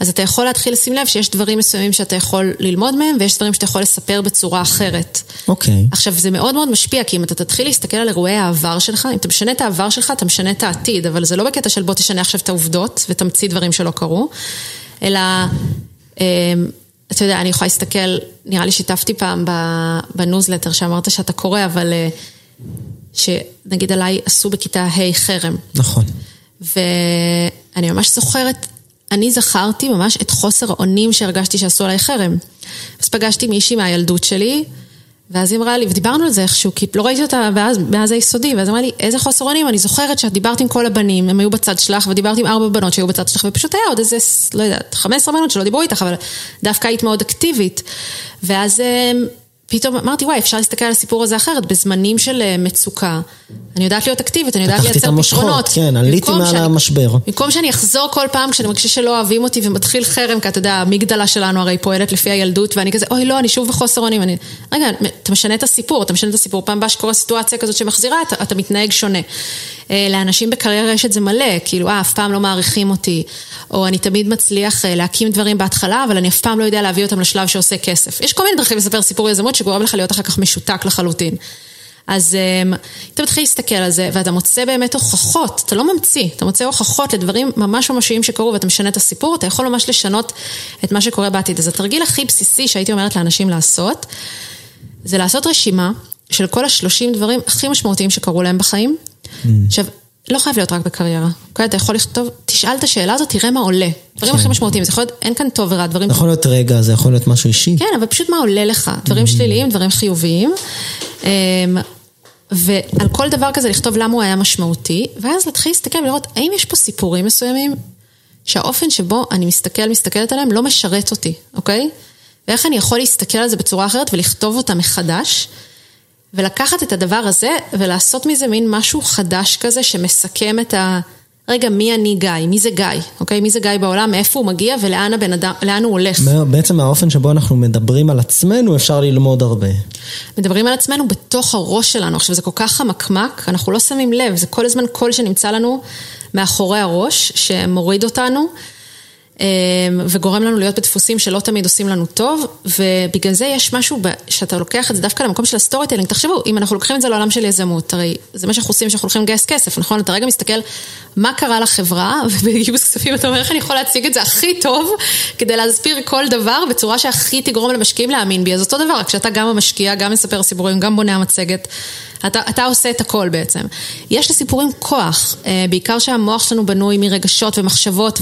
אז אתה יכול להתחיל לשים לב שיש דברים מסוימים שאתה יכול ללמוד מהם, ויש דברים שאתה יכול לספר בצורה אחרת. אוקיי. עכשיו, זה מאוד מאוד משפיע, כי אם אתה תתחיל להסתכל על אירועי העבר שלך, אם אתה משנה את העבר שלך, אתה משנה את העתיד, אבל זה לא בקטע של בוא תשנה עכשיו את העובדות ותמציא דברים שלא קרו, אלא, אה, אתה יודע, אני יכולה להסתכל, נראה לי שיתפתי פעם בניוזלטר שאמרת שאתה קורא, אבל אה, שנגיד עליי עשו בכיתה ה' חרם. נכון. ואני ממש זוכרת, אני זכרתי ממש את חוסר האונים שהרגשתי שעשו עליי חרם. אז פגשתי מישהי מהילדות שלי, ואז היא אמרה לי, ודיברנו על זה איכשהו, כי לא ראיתי אותה מאז, מאז היסודי, ואז אמרה לי, איזה חוסר אונים, אני זוכרת שאת דיברת עם כל הבנים, הם היו בצד שלך, ודיברת עם ארבע בנות שהיו בצד שלך, ופשוט היה עוד איזה, לא יודעת, 15 בנות שלא דיברו איתך, אבל דווקא היית מאוד אקטיבית. ואז אמ, פתאום אמרתי, וואי, אפשר להסתכל על הסיפור הזה אחרת, בזמנים של אה, מצוקה. אני יודעת להיות אקטיבית, אני יודעת לייצר פתרונות. כן, עליתי מעל שאני- המשבר. במקום שאני אחזור כל פעם כשאני מרגישה שלא אוהבים אותי ומתחיל חרם, כי אתה יודע, המגדלה שלנו הרי פועלת לפי הילדות, ואני כזה, אוי לא, אני שוב בחוסר אונים. אני... רגע, אתה משנה את הסיפור, אתה משנה את הסיפור. פעם הבאה שקורה סיטואציה כזאת שמחזירה, אתה, אתה מתנהג שונה. אה, לאנשים בקריירה יש את זה מלא, כאילו, אה, אף פעם לא מעריכים אותי, או אני תמיד מצליח אה, להקים דברים בהתחלה, אבל אני אף פעם לא יודע להביא אותם לשלב שעושה כסף. יש כל מיני דרכים לספר סיפור יזמות שגורם לך להיות אחר כך משותק לחלוטין. אז אמ, אתה מתחיל להסתכל על זה, ואתה מוצא באמת הוכחות, אתה לא ממציא, אתה מוצא הוכחות לדברים ממש ממשיים שקרו, ואתה משנה את הסיפור, אתה יכול ממש לשנות את מה שקורה בעתיד. אז התרגיל הכי בסיסי שהייתי אומרת לאנשים לעשות, זה לעשות רשימה של כל השלושים דברים הכי משמעותיים שקרו להם בחיים. עכשיו, לא חייב להיות רק בקריירה, אוקיי? אתה יכול לכתוב, תשאל את השאלה הזאת, תראה מה עולה. דברים הכי משמעותיים, זה יכול להיות, אין כאן טוב ורע, דברים... זה יכול להיות רגע, זה יכול להיות משהו אישי. כן, אבל פשוט מה עולה לך, דברים שליליים, דברים חיוביים. אמ, ועל כל דבר כזה לכתוב למה הוא היה משמעותי, ואז להתחיל להסתכל ולראות האם יש פה סיפורים מסוימים שהאופן שבו אני מסתכל, מסתכלת עליהם, לא משרת אותי, אוקיי? ואיך אני יכול להסתכל על זה בצורה אחרת ולכתוב אותה מחדש, ולקחת את הדבר הזה ולעשות מזה מין משהו חדש כזה שמסכם את ה... רגע, מי אני גיא? מי זה גיא? אוקיי? מי זה גיא בעולם? מאיפה הוא מגיע ולאן הבן אדם, לאן הוא הולך? בעצם מהאופן שבו אנחנו מדברים על עצמנו אפשר ללמוד הרבה. מדברים על עצמנו בתוך הראש שלנו. עכשיו, זה כל כך חמקמק, אנחנו לא שמים לב, זה כל הזמן קול שנמצא לנו מאחורי הראש, שמוריד אותנו. אמ, וגורם לנו להיות בדפוסים שלא תמיד עושים לנו טוב, ובגלל זה יש משהו שאתה לוקח את זה דווקא למקום של ה storytelling. תחשבו, אם אנחנו לוקחים את זה לעולם של יזמות, הרי זה מה שאנחנו עושים שאנחנו הולכים לגייס כסף, נכון? אתה רגע מסתכל מה קרה לחברה, ובגיוס כספים אתה אומר איך אני יכול להציג את זה הכי טוב, כדי להסביר כל דבר בצורה שהכי תגרום למשקיעים להאמין בי. אז אותו דבר, רק שאתה גם המשקיע, גם מספר סיפורים, גם בונה המצגת. אתה, אתה עושה את הכל בעצם. יש לסיפורים כוח, אה, בעיקר שהמוח שלנו בנוי מרגשות ומחשבות,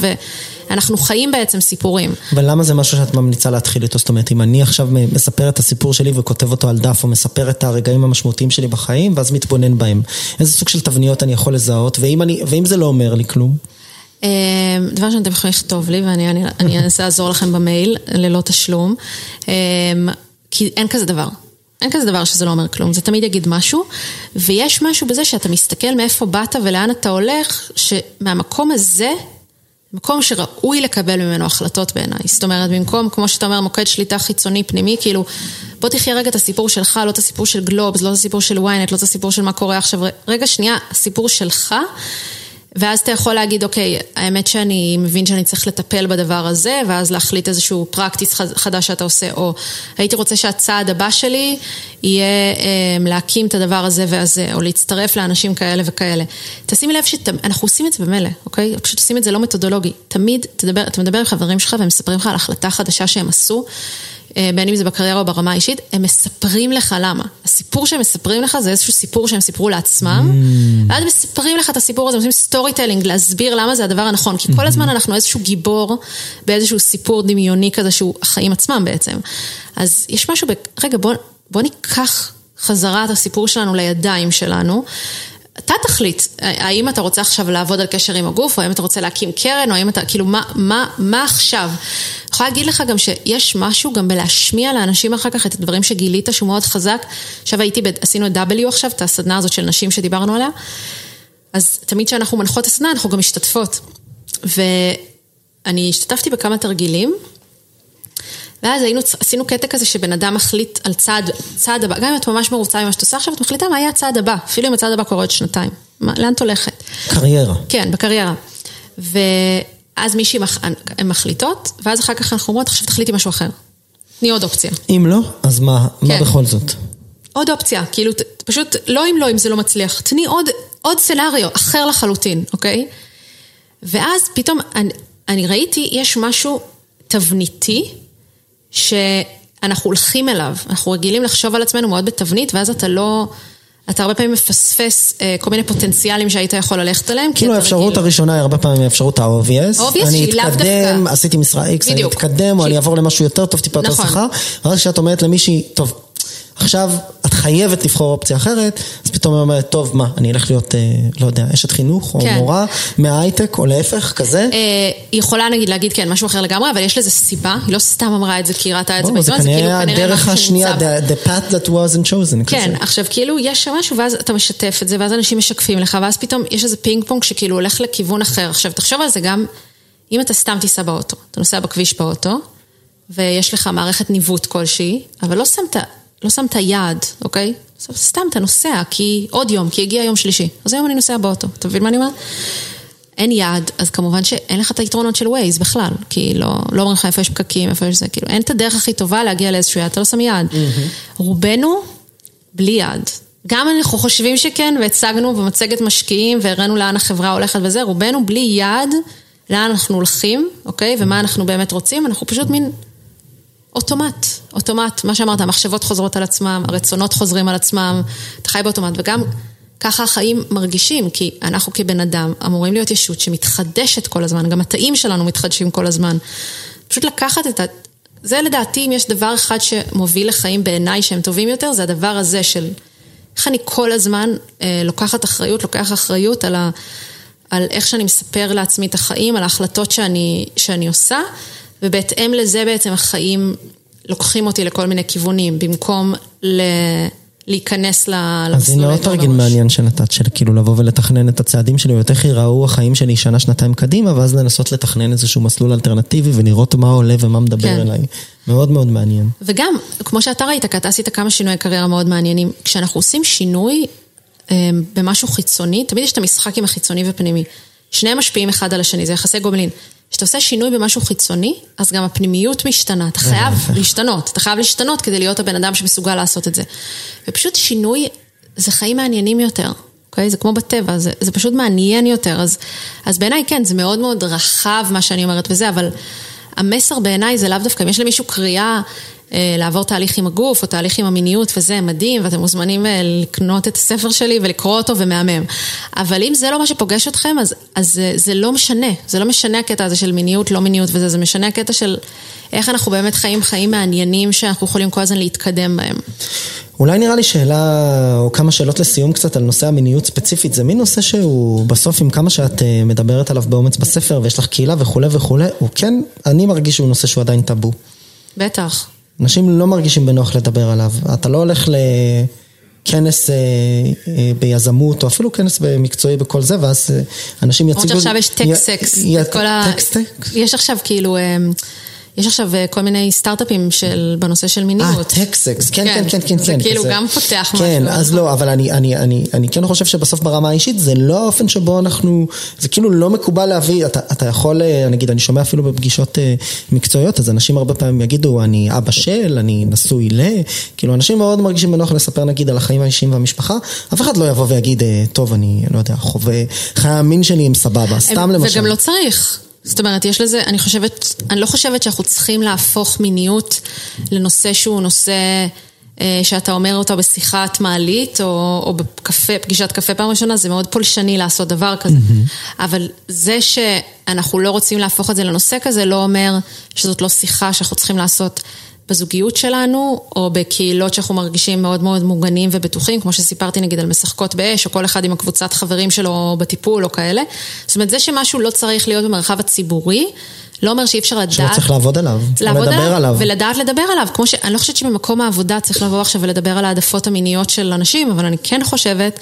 ואנחנו חיים בעצם סיפורים. אבל למה זה משהו שאת ממליצה להתחיל איתו? זאת אומרת, אם אני עכשיו מספר את הסיפור שלי וכותב אותו על דף, או מספר את הרגעים המשמעותיים שלי בחיים, ואז מתבונן בהם, איזה סוג של תבניות אני יכול לזהות, ואם, אני, ואם זה לא אומר לי כלום? אה, דבר ראשון, אתם יכולים לכתוב לי, ואני אני, אני אנסה לעזור לכם במייל, ללא תשלום. אה, כי אין כזה דבר. אין כזה דבר שזה לא אומר כלום, זה תמיד יגיד משהו, ויש משהו בזה שאתה מסתכל מאיפה באת ולאן אתה הולך, שמהמקום הזה, מקום שראוי לקבל ממנו החלטות בעיניי. זאת אומרת, במקום, כמו שאתה אומר, מוקד שליטה חיצוני פנימי, כאילו, בוא תחיה רגע את הסיפור שלך, לא את הסיפור של גלובס, לא את הסיפור של ynet, לא את הסיפור של מה קורה עכשיו, רגע שנייה, הסיפור שלך. ואז אתה יכול להגיד, אוקיי, האמת שאני מבין שאני צריך לטפל בדבר הזה, ואז להחליט איזשהו פרקטיס חדש שאתה עושה, או הייתי רוצה שהצעד הבא שלי יהיה אה, להקים את הדבר הזה והזה, או להצטרף לאנשים כאלה וכאלה. תשימי לב שאנחנו עושים את זה במילא, אוקיי? פשוט עושים את זה לא מתודולוגי. תמיד תדבר, אתה מדבר עם חברים שלך והם מספרים לך על החלטה חדשה שהם עשו. אה, בין אם זה בקריירה או ברמה האישית, הם מספרים לך למה. הסיפור שהם מספרים לך זה איזשהו סיפור שהם סיפרו לעצמם, mm. ואז מספרים לך את הסיפור הזה, הם עושים storytelling, להסביר למה זה הדבר הנכון, כי כל הזמן אנחנו איזשהו גיבור באיזשהו סיפור דמיוני כזה שהוא החיים עצמם בעצם. אז יש משהו, ב... רגע בוא, בוא ניקח חזרה את הסיפור שלנו לידיים שלנו. אתה תחליט, האם אתה רוצה עכשיו לעבוד על קשר עם הגוף, או האם אתה רוצה להקים קרן, או האם אתה, כאילו, מה, מה, מה עכשיו? אני יכולה להגיד לך גם שיש משהו גם בלהשמיע לאנשים אחר כך את הדברים שגילית שהוא מאוד חזק. עכשיו הייתי, עשינו את W עכשיו, את הסדנה הזאת של נשים שדיברנו עליה. אז תמיד כשאנחנו מנחות הסדנה, אנחנו גם משתתפות. ואני השתתפתי בכמה תרגילים, ואז היינו, עשינו קטע כזה שבן אדם מחליט על צעד, צעד הבא, גם אם את ממש מרוצה ממה שאת עושה עכשיו, את מחליטה מה יהיה הצעד הבא, אפילו אם הצעד הבא קורה עוד שנתיים. מה, לאן את הולכת? קריירה. כן, בקריירה. ואז מישהי, מח... הן מחליטות, ואז אחר כך אנחנו אומרות, עכשיו תחליטי משהו אחר. תני עוד אופציה. אם לא, אז מה, כן. מה בכל זאת? עוד אופציה, כאילו, פשוט לא אם לא, אם זה לא מצליח. תני עוד, עוד סצנריו, אחר לחלוטין, אוקיי? ואז פתאום, אני, אני ראיתי, יש משהו תבניתי, שאנחנו הולכים אליו, אנחנו רגילים לחשוב על עצמנו מאוד בתבנית, ואז אתה לא... אתה הרבה פעמים מפספס אה, כל מיני פוטנציאלים שהיית יכול ללכת עליהם. כאילו האפשרות הראשונה היא הרבה פעמים האפשרות ה-obvious. obvious שהיא לאו דווקא. אני אתקדם, עשיתי משרה X, אני אתקדם, או אני אעבור למשהו יותר טוב, טיפה יותר נכון. שכר. ואז כשאת אומרת למישהי, טוב, עכשיו את חייבת לבחור אופציה אחרת, אז פתאום היא אומרת, טוב, מה, אני אלך להיות, אה, לא יודע, אשת חינוך, או כן. מורה מההייטק, או להפך, כזה? אה, היא יכולה נגיד להגיד כן, משהו אחר לגמרי, אבל יש לזה סיבה, היא לא סתם אמרה את זה כי היא ראתה את זה בעיתון, זה כאילו כנראה הדרך השנייה, the path that wasn't chosen. כן, עכשיו כאילו יש שם משהו, ואז אתה משתף את זה, ואז אנשים משקפים לך, ואז פתאום יש איזה פינג פונג שכאילו הולך לכיוון אחר. עכשיו, תחשוב על זה גם, אם אתה סתם תיסע באוטו, אתה נוסע בכביש באוטו, ויש לך מערכת ניווט כלשהי, אבל לא שמת לא שמת יעד, אוקיי? סתם אתה נוסע, כי עוד יום, כי הגיע יום שלישי. אז היום אני נוסע באוטו, אתה מבין מה אני אומרת? אין יעד, אז כמובן שאין לך את היתרונות של ווייז בכלל, כי לא, לא אומרים לך איפה יש פקקים, איפה יש זה, כאילו, אין את הדרך הכי טובה להגיע לאיזשהו יעד, אתה לא שם יעד. Mm-hmm. רובנו, בלי יעד. גם אנחנו חושבים שכן, והצגנו במצגת משקיעים, והראינו לאן החברה הולכת וזה, רובנו בלי יעד, לאן אנחנו הולכים, אוקיי? ומה אנחנו באמת רוצים, אנחנו פשוט מין אוטומט, אוטומט, מה שאמרת, המחשבות חוזרות על עצמם, הרצונות חוזרים על עצמם, אתה חי באוטומט, וגם ככה החיים מרגישים, כי אנחנו כבן אדם אמורים להיות ישות שמתחדשת כל הזמן, גם התאים שלנו מתחדשים כל הזמן. פשוט לקחת את ה... זה לדעתי, אם יש דבר אחד שמוביל לחיים בעיניי שהם טובים יותר, זה הדבר הזה של איך אני כל הזמן אה, לוקחת אחריות, לוקח אחריות על, ה, על איך שאני מספר לעצמי את החיים, על ההחלטות שאני, שאני עושה. ובהתאם לזה בעצם החיים לוקחים אותי לכל מיני כיוונים, במקום ל... להיכנס למסלול. אז הנה עוד תרגיל מעניין שנתת, של כאילו לבוא ולתכנן את הצעדים שלי, או איך ייראו החיים שלי שנה, שנתיים קדימה, ואז לנסות לתכנן איזשהו מסלול אלטרנטיבי ולראות מה עולה ומה מדבר כן. אליי. מאוד מאוד מעניין. וגם, כמו שאתה ראית, כי אתה עשית כמה שינויי קריירה מאוד מעניינים, כשאנחנו עושים שינוי אה, במשהו חיצוני, תמיד יש את המשחק עם החיצוני ופנימי. שניהם משפיעים אחד על השני, זה יחסי גובלין. כשאתה עושה שינוי במשהו חיצוני, אז גם הפנימיות משתנה, אתה חייב להשתנות, אתה חייב להשתנות כדי להיות הבן אדם שמסוגל לעשות את זה. ופשוט שינוי, זה חיים מעניינים יותר, אוקיי? זה כמו בטבע, זה, זה פשוט מעניין יותר, אז, אז בעיניי כן, זה מאוד מאוד רחב מה שאני אומרת וזה, אבל המסר בעיניי זה לאו דווקא, אם יש למישהו קריאה אה, לעבור תהליך עם הגוף או תהליך עם המיניות וזה מדהים, ואתם מוזמנים אה, לקנות את הספר שלי ולקרוא אותו ומהמם. אבל אם זה לא מה שפוגש אתכם, אז, אז זה, זה לא משנה. זה לא משנה הקטע הזה של מיניות, לא מיניות וזה, זה משנה הקטע של איך אנחנו באמת חיים חיים מעניינים שאנחנו יכולים כל הזמן להתקדם בהם. אולי נראה לי שאלה, או כמה שאלות לסיום קצת על נושא המיניות ספציפית, זה מין נושא שהוא בסוף עם כמה שאת אה, מדברת עליו באומץ בספר ויש לך קהילה וכולי וכולי, הוא כן, אני מרגיש שהוא נושא שהוא עדיין טאבו. בטח. אנשים לא מרגישים בנוח לדבר עליו. אתה לא הולך לכנס אה, אה, ביזמות, או אפילו כנס מקצועי בכל זה, ואז אה, אנשים יציגו... למרות שעכשיו יש tech sex. טקסטקס? יש עכשיו כאילו... יש עכשיו אה, כל מיני סטארט-אפים של, בנושא של מיניות. אה, tech sex, כן, כן, כן, כן. זה כן, כאילו כזה. גם פותח משהו. כן, אז לא, אבל אני, אני, אני, אני כן חושב שבסוף ברמה האישית זה לא האופן שבו אנחנו, זה כאילו לא מקובל להביא, אתה, אתה יכול, אה, נגיד, אני שומע אפילו בפגישות אה, מקצועיות, אז אנשים הרבה פעמים יגידו, אני אבא של, אני נשוי ל, כאילו אנשים מאוד מרגישים בנוח לספר נגיד על החיים האישיים והמשפחה, אף אחד לא יבוא ויגיד, טוב, אני לא יודע, חווה, חיי המין שלי הם סבבה, סתם למשל. וגם לא צריך. זאת אומרת, יש לזה, אני חושבת, אני לא חושבת שאנחנו צריכים להפוך מיניות לנושא שהוא נושא אה, שאתה אומר אותו בשיחת מעלית או, או בקפה, פגישת קפה פעם ראשונה, זה מאוד פולשני לעשות דבר כזה. Mm-hmm. אבל זה שאנחנו לא רוצים להפוך את זה לנושא כזה, לא אומר שזאת לא שיחה שאנחנו צריכים לעשות בזוגיות שלנו, או בקהילות שאנחנו מרגישים מאוד מאוד מוגנים ובטוחים, כמו שסיפרתי נגיד על משחקות באש, או כל אחד עם הקבוצת חברים שלו בטיפול או כאלה. זאת אומרת, זה שמשהו לא צריך להיות במרחב הציבורי, לא אומר שאי אפשר לדעת... שלא צריך לעבוד עליו, לעבוד לדבר עליו. עליו. ולדעת לדבר עליו. כמו ש... אני לא חושבת שבמקום העבודה צריך לבוא עכשיו ולדבר על העדפות המיניות של אנשים, אבל אני כן חושבת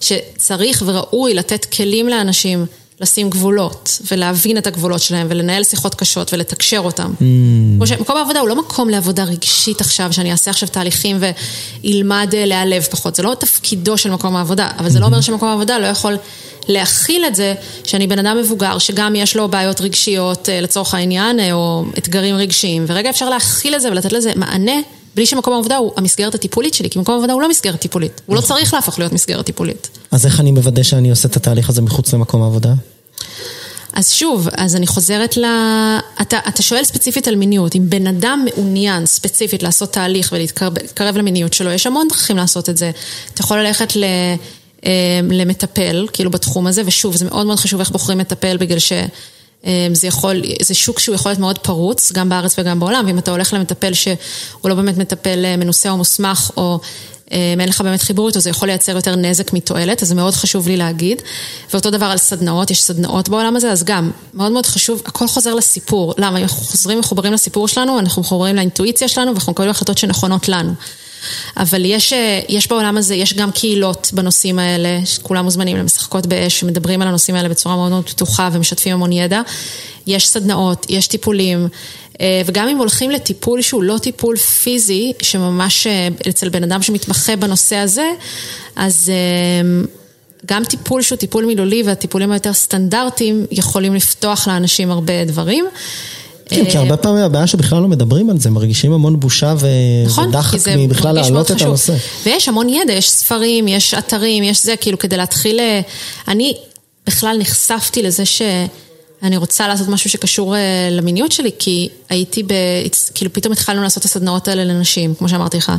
שצריך וראוי לתת כלים לאנשים. לשים גבולות, ולהבין את הגבולות שלהם, ולנהל שיחות קשות, ולתקשר אותם. Mm. כמו שמקום העבודה הוא לא מקום לעבודה רגשית עכשיו, שאני אעשה עכשיו תהליכים ואלמד אה, להיעלב פחות. זה לא תפקידו של מקום העבודה, אבל זה לא אומר שמקום העבודה לא יכול להכיל את זה, שאני בן אדם מבוגר, שגם יש לו בעיות רגשיות אה, לצורך העניין, אה, או אתגרים רגשיים, ורגע אפשר להכיל את זה ולתת לזה מענה. בלי שמקום העבודה הוא המסגרת הטיפולית שלי, כי מקום העבודה הוא לא מסגרת טיפולית. הוא לא נכון. צריך להפוך להיות מסגרת טיפולית. אז איך אני מוודא שאני עושה את התהליך הזה מחוץ למקום העבודה? אז שוב, אז אני חוזרת ל... אתה, אתה שואל ספציפית על מיניות. אם בן אדם מעוניין ספציפית לעשות תהליך ולהתקרב למיניות שלו, יש המון דרכים לעשות את זה. אתה יכול ללכת ל... אה, למטפל, כאילו בתחום הזה, ושוב, זה מאוד מאוד חשוב איך בוחרים מטפל, בגלל ש... אמ, זה יכול, זה שוק שהוא יכול להיות מאוד פרוץ, גם בארץ וגם בעולם, ואם אתה הולך למטפל שהוא לא באמת מטפל אה, מנוסה או מוסמך, או אין לך באמת חיבור איתו, זה יכול לייצר יותר נזק מתועלת, אז זה מאוד חשוב לי להגיד. ואותו דבר על סדנאות, יש סדנאות בעולם הזה, אז גם, מאוד מאוד חשוב, הכל חוזר לסיפור. למה? אנחנו חוזרים מחוברים לסיפור שלנו, אנחנו מחוברים לאינטואיציה שלנו, ואנחנו מקבלים החלטות שנכונות לנו. אבל יש, אה, יש בעולם הזה, יש גם קהילות בנושאים האלה, שכולם מוזמנים למשחקות באש, שמדברים על הנושאים האלה בצורה מאוד מאוד פתוחה ומשתפים המון ידע. יש סדנאות, יש טיפולים, אה, וגם אם הולכים לטיפול שהוא לא טיפול פיזי, שממש אה, אצל בן אדם שמתמחה בנושא הזה, אז... גם טיפול שהוא טיפול מילולי והטיפולים היותר סטנדרטיים יכולים לפתוח לאנשים הרבה דברים. כן, כי הרבה פעמים הבעיה שבכלל לא מדברים על זה, מרגישים המון בושה נכון, ודחק מבכלל להעלות את הנושא. ויש המון ידע, יש ספרים, יש אתרים, יש זה, כאילו כדי להתחיל... אה, אני בכלל נחשפתי לזה שאני רוצה לעשות משהו שקשור אה, למיניות שלי, כי הייתי ב... כאילו פתאום התחלנו לעשות את הסדנאות האלה לנשים, כמו שאמרתי לך.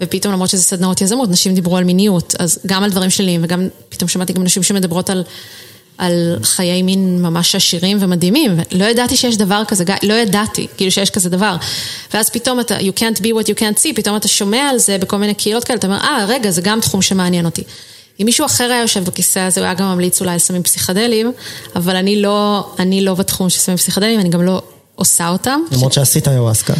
ופתאום למרות שזה סדנאות יזמות, נשים דיברו על מיניות, אז גם על דברים שלי, וגם פתאום שמעתי גם נשים שמדברות על... על חיי מין ממש עשירים ומדהימים, לא ידעתי שיש דבר כזה, לא ידעתי, כאילו שיש כזה דבר. ואז פתאום אתה, you can't be what you can't see, פתאום אתה שומע על זה בכל מיני קהילות כאלה, אתה אומר, אה, רגע, זה גם תחום שמעניין אותי. אם מישהו אחר היה יושב בכיסא הזה, הוא היה גם ממליץ אולי על סמים פסיכדליים, אבל אני לא, אני לא בתחום של סמים פסיכדליים, אני גם לא עושה אותם. למרות ש... שעשית איוואסקה.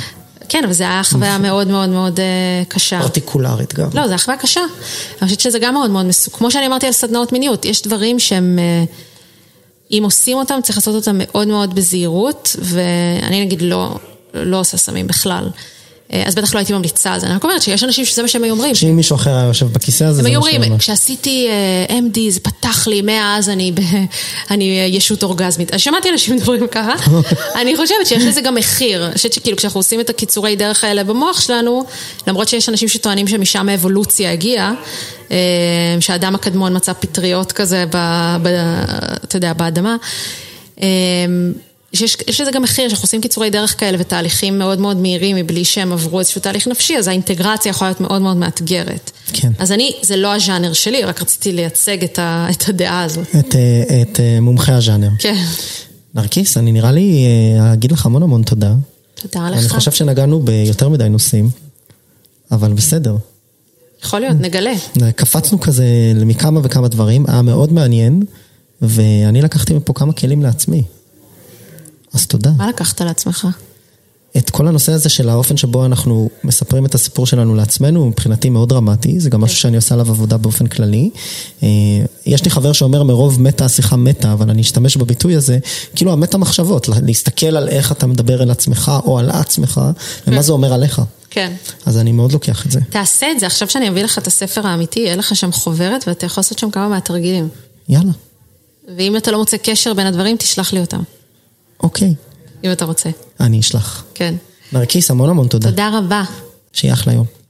כן, אבל זו הייתה חוויה מאוד מאוד מאוד אה, קשה. פרטיקולרית גם. לא, זו הייתה חוויה קשה. אני חושבת שזה גם מאוד מאוד מסוכן. כמו שאני אמרתי על סדנאות מיניות, יש דברים שהם, אה, אם עושים אותם, צריך לעשות אותם מאוד מאוד בזהירות, ואני נגיד לא, לא עושה סמים בכלל. אה, אז בטח לא הייתי ממליצה על זה. אני רק אומרת שיש אנשים שזה מה שהם היו אומרים. שאם מישהו אחר היה יושב בכיסא הזה, זה מה שהם אומרים. כשעשיתי אה, MD זה פתח לי, מאז אני, אני אה, ישות אורגזמית. אז שמעתי אנשים מדברים ככה. אני חושבת שיש לזה גם מחיר. אני חושבת שכאילו כשאנחנו עושים את הקיצורי דרך האלה במוח שלנו, למרות שיש אנשים שטוענים שמשם האבולוציה הגיעה, שהאדם הקדמון מצא פטריות כזה, ב, ב, אתה יודע, באדמה. שיש, יש לזה גם מחיר, שאנחנו עושים קיצורי דרך כאלה ותהליכים מאוד מאוד מהירים מבלי שהם עברו איזשהו תהליך נפשי, אז האינטגרציה יכולה להיות מאוד מאוד מאתגרת. כן. אז אני, זה לא הז'אנר שלי, רק רציתי לייצג את, ה, את הדעה הזאת. את, אה, את אה, מומחי הז'אנר. כן. נרקיס, אני נראה לי אה, אגיד לך המון המון תודה. תודה לך. אני חושב שנגענו ביותר מדי נושאים, אבל בסדר. יכול להיות, נגלה. קפצנו כזה מכמה וכמה דברים, היה מאוד מעניין, ואני לקחתי מפה כמה כלים לעצמי. אז תודה. מה לקחת לעצמך? את כל הנושא הזה של האופן שבו אנחנו מספרים את הסיפור שלנו לעצמנו, הוא מבחינתי מאוד דרמטי, זה גם משהו שאני עושה עליו עבודה באופן כללי. אה, יש לי חבר שאומר מרוב מתה השיחה מתה, אבל אני אשתמש בביטוי הזה, כאילו המתה מחשבות, להסתכל על איך אתה מדבר אל עצמך או על עצמך, ומה זה אומר עליך. כן. אז אני מאוד לוקח את זה. תעשה את זה, עכשיו שאני אביא לך את הספר האמיתי, יהיה לך שם חוברת ואתה יכול לעשות שם כמה מהתרגילים. יאללה. ואם אתה לא מוצא קשר בין הדברים, תשלח לי אותם. אוקיי. אם אתה רוצה. אני אשלח. כן. נרקיס, המון המון תודה. תודה רבה. שיהיה אחלה יום.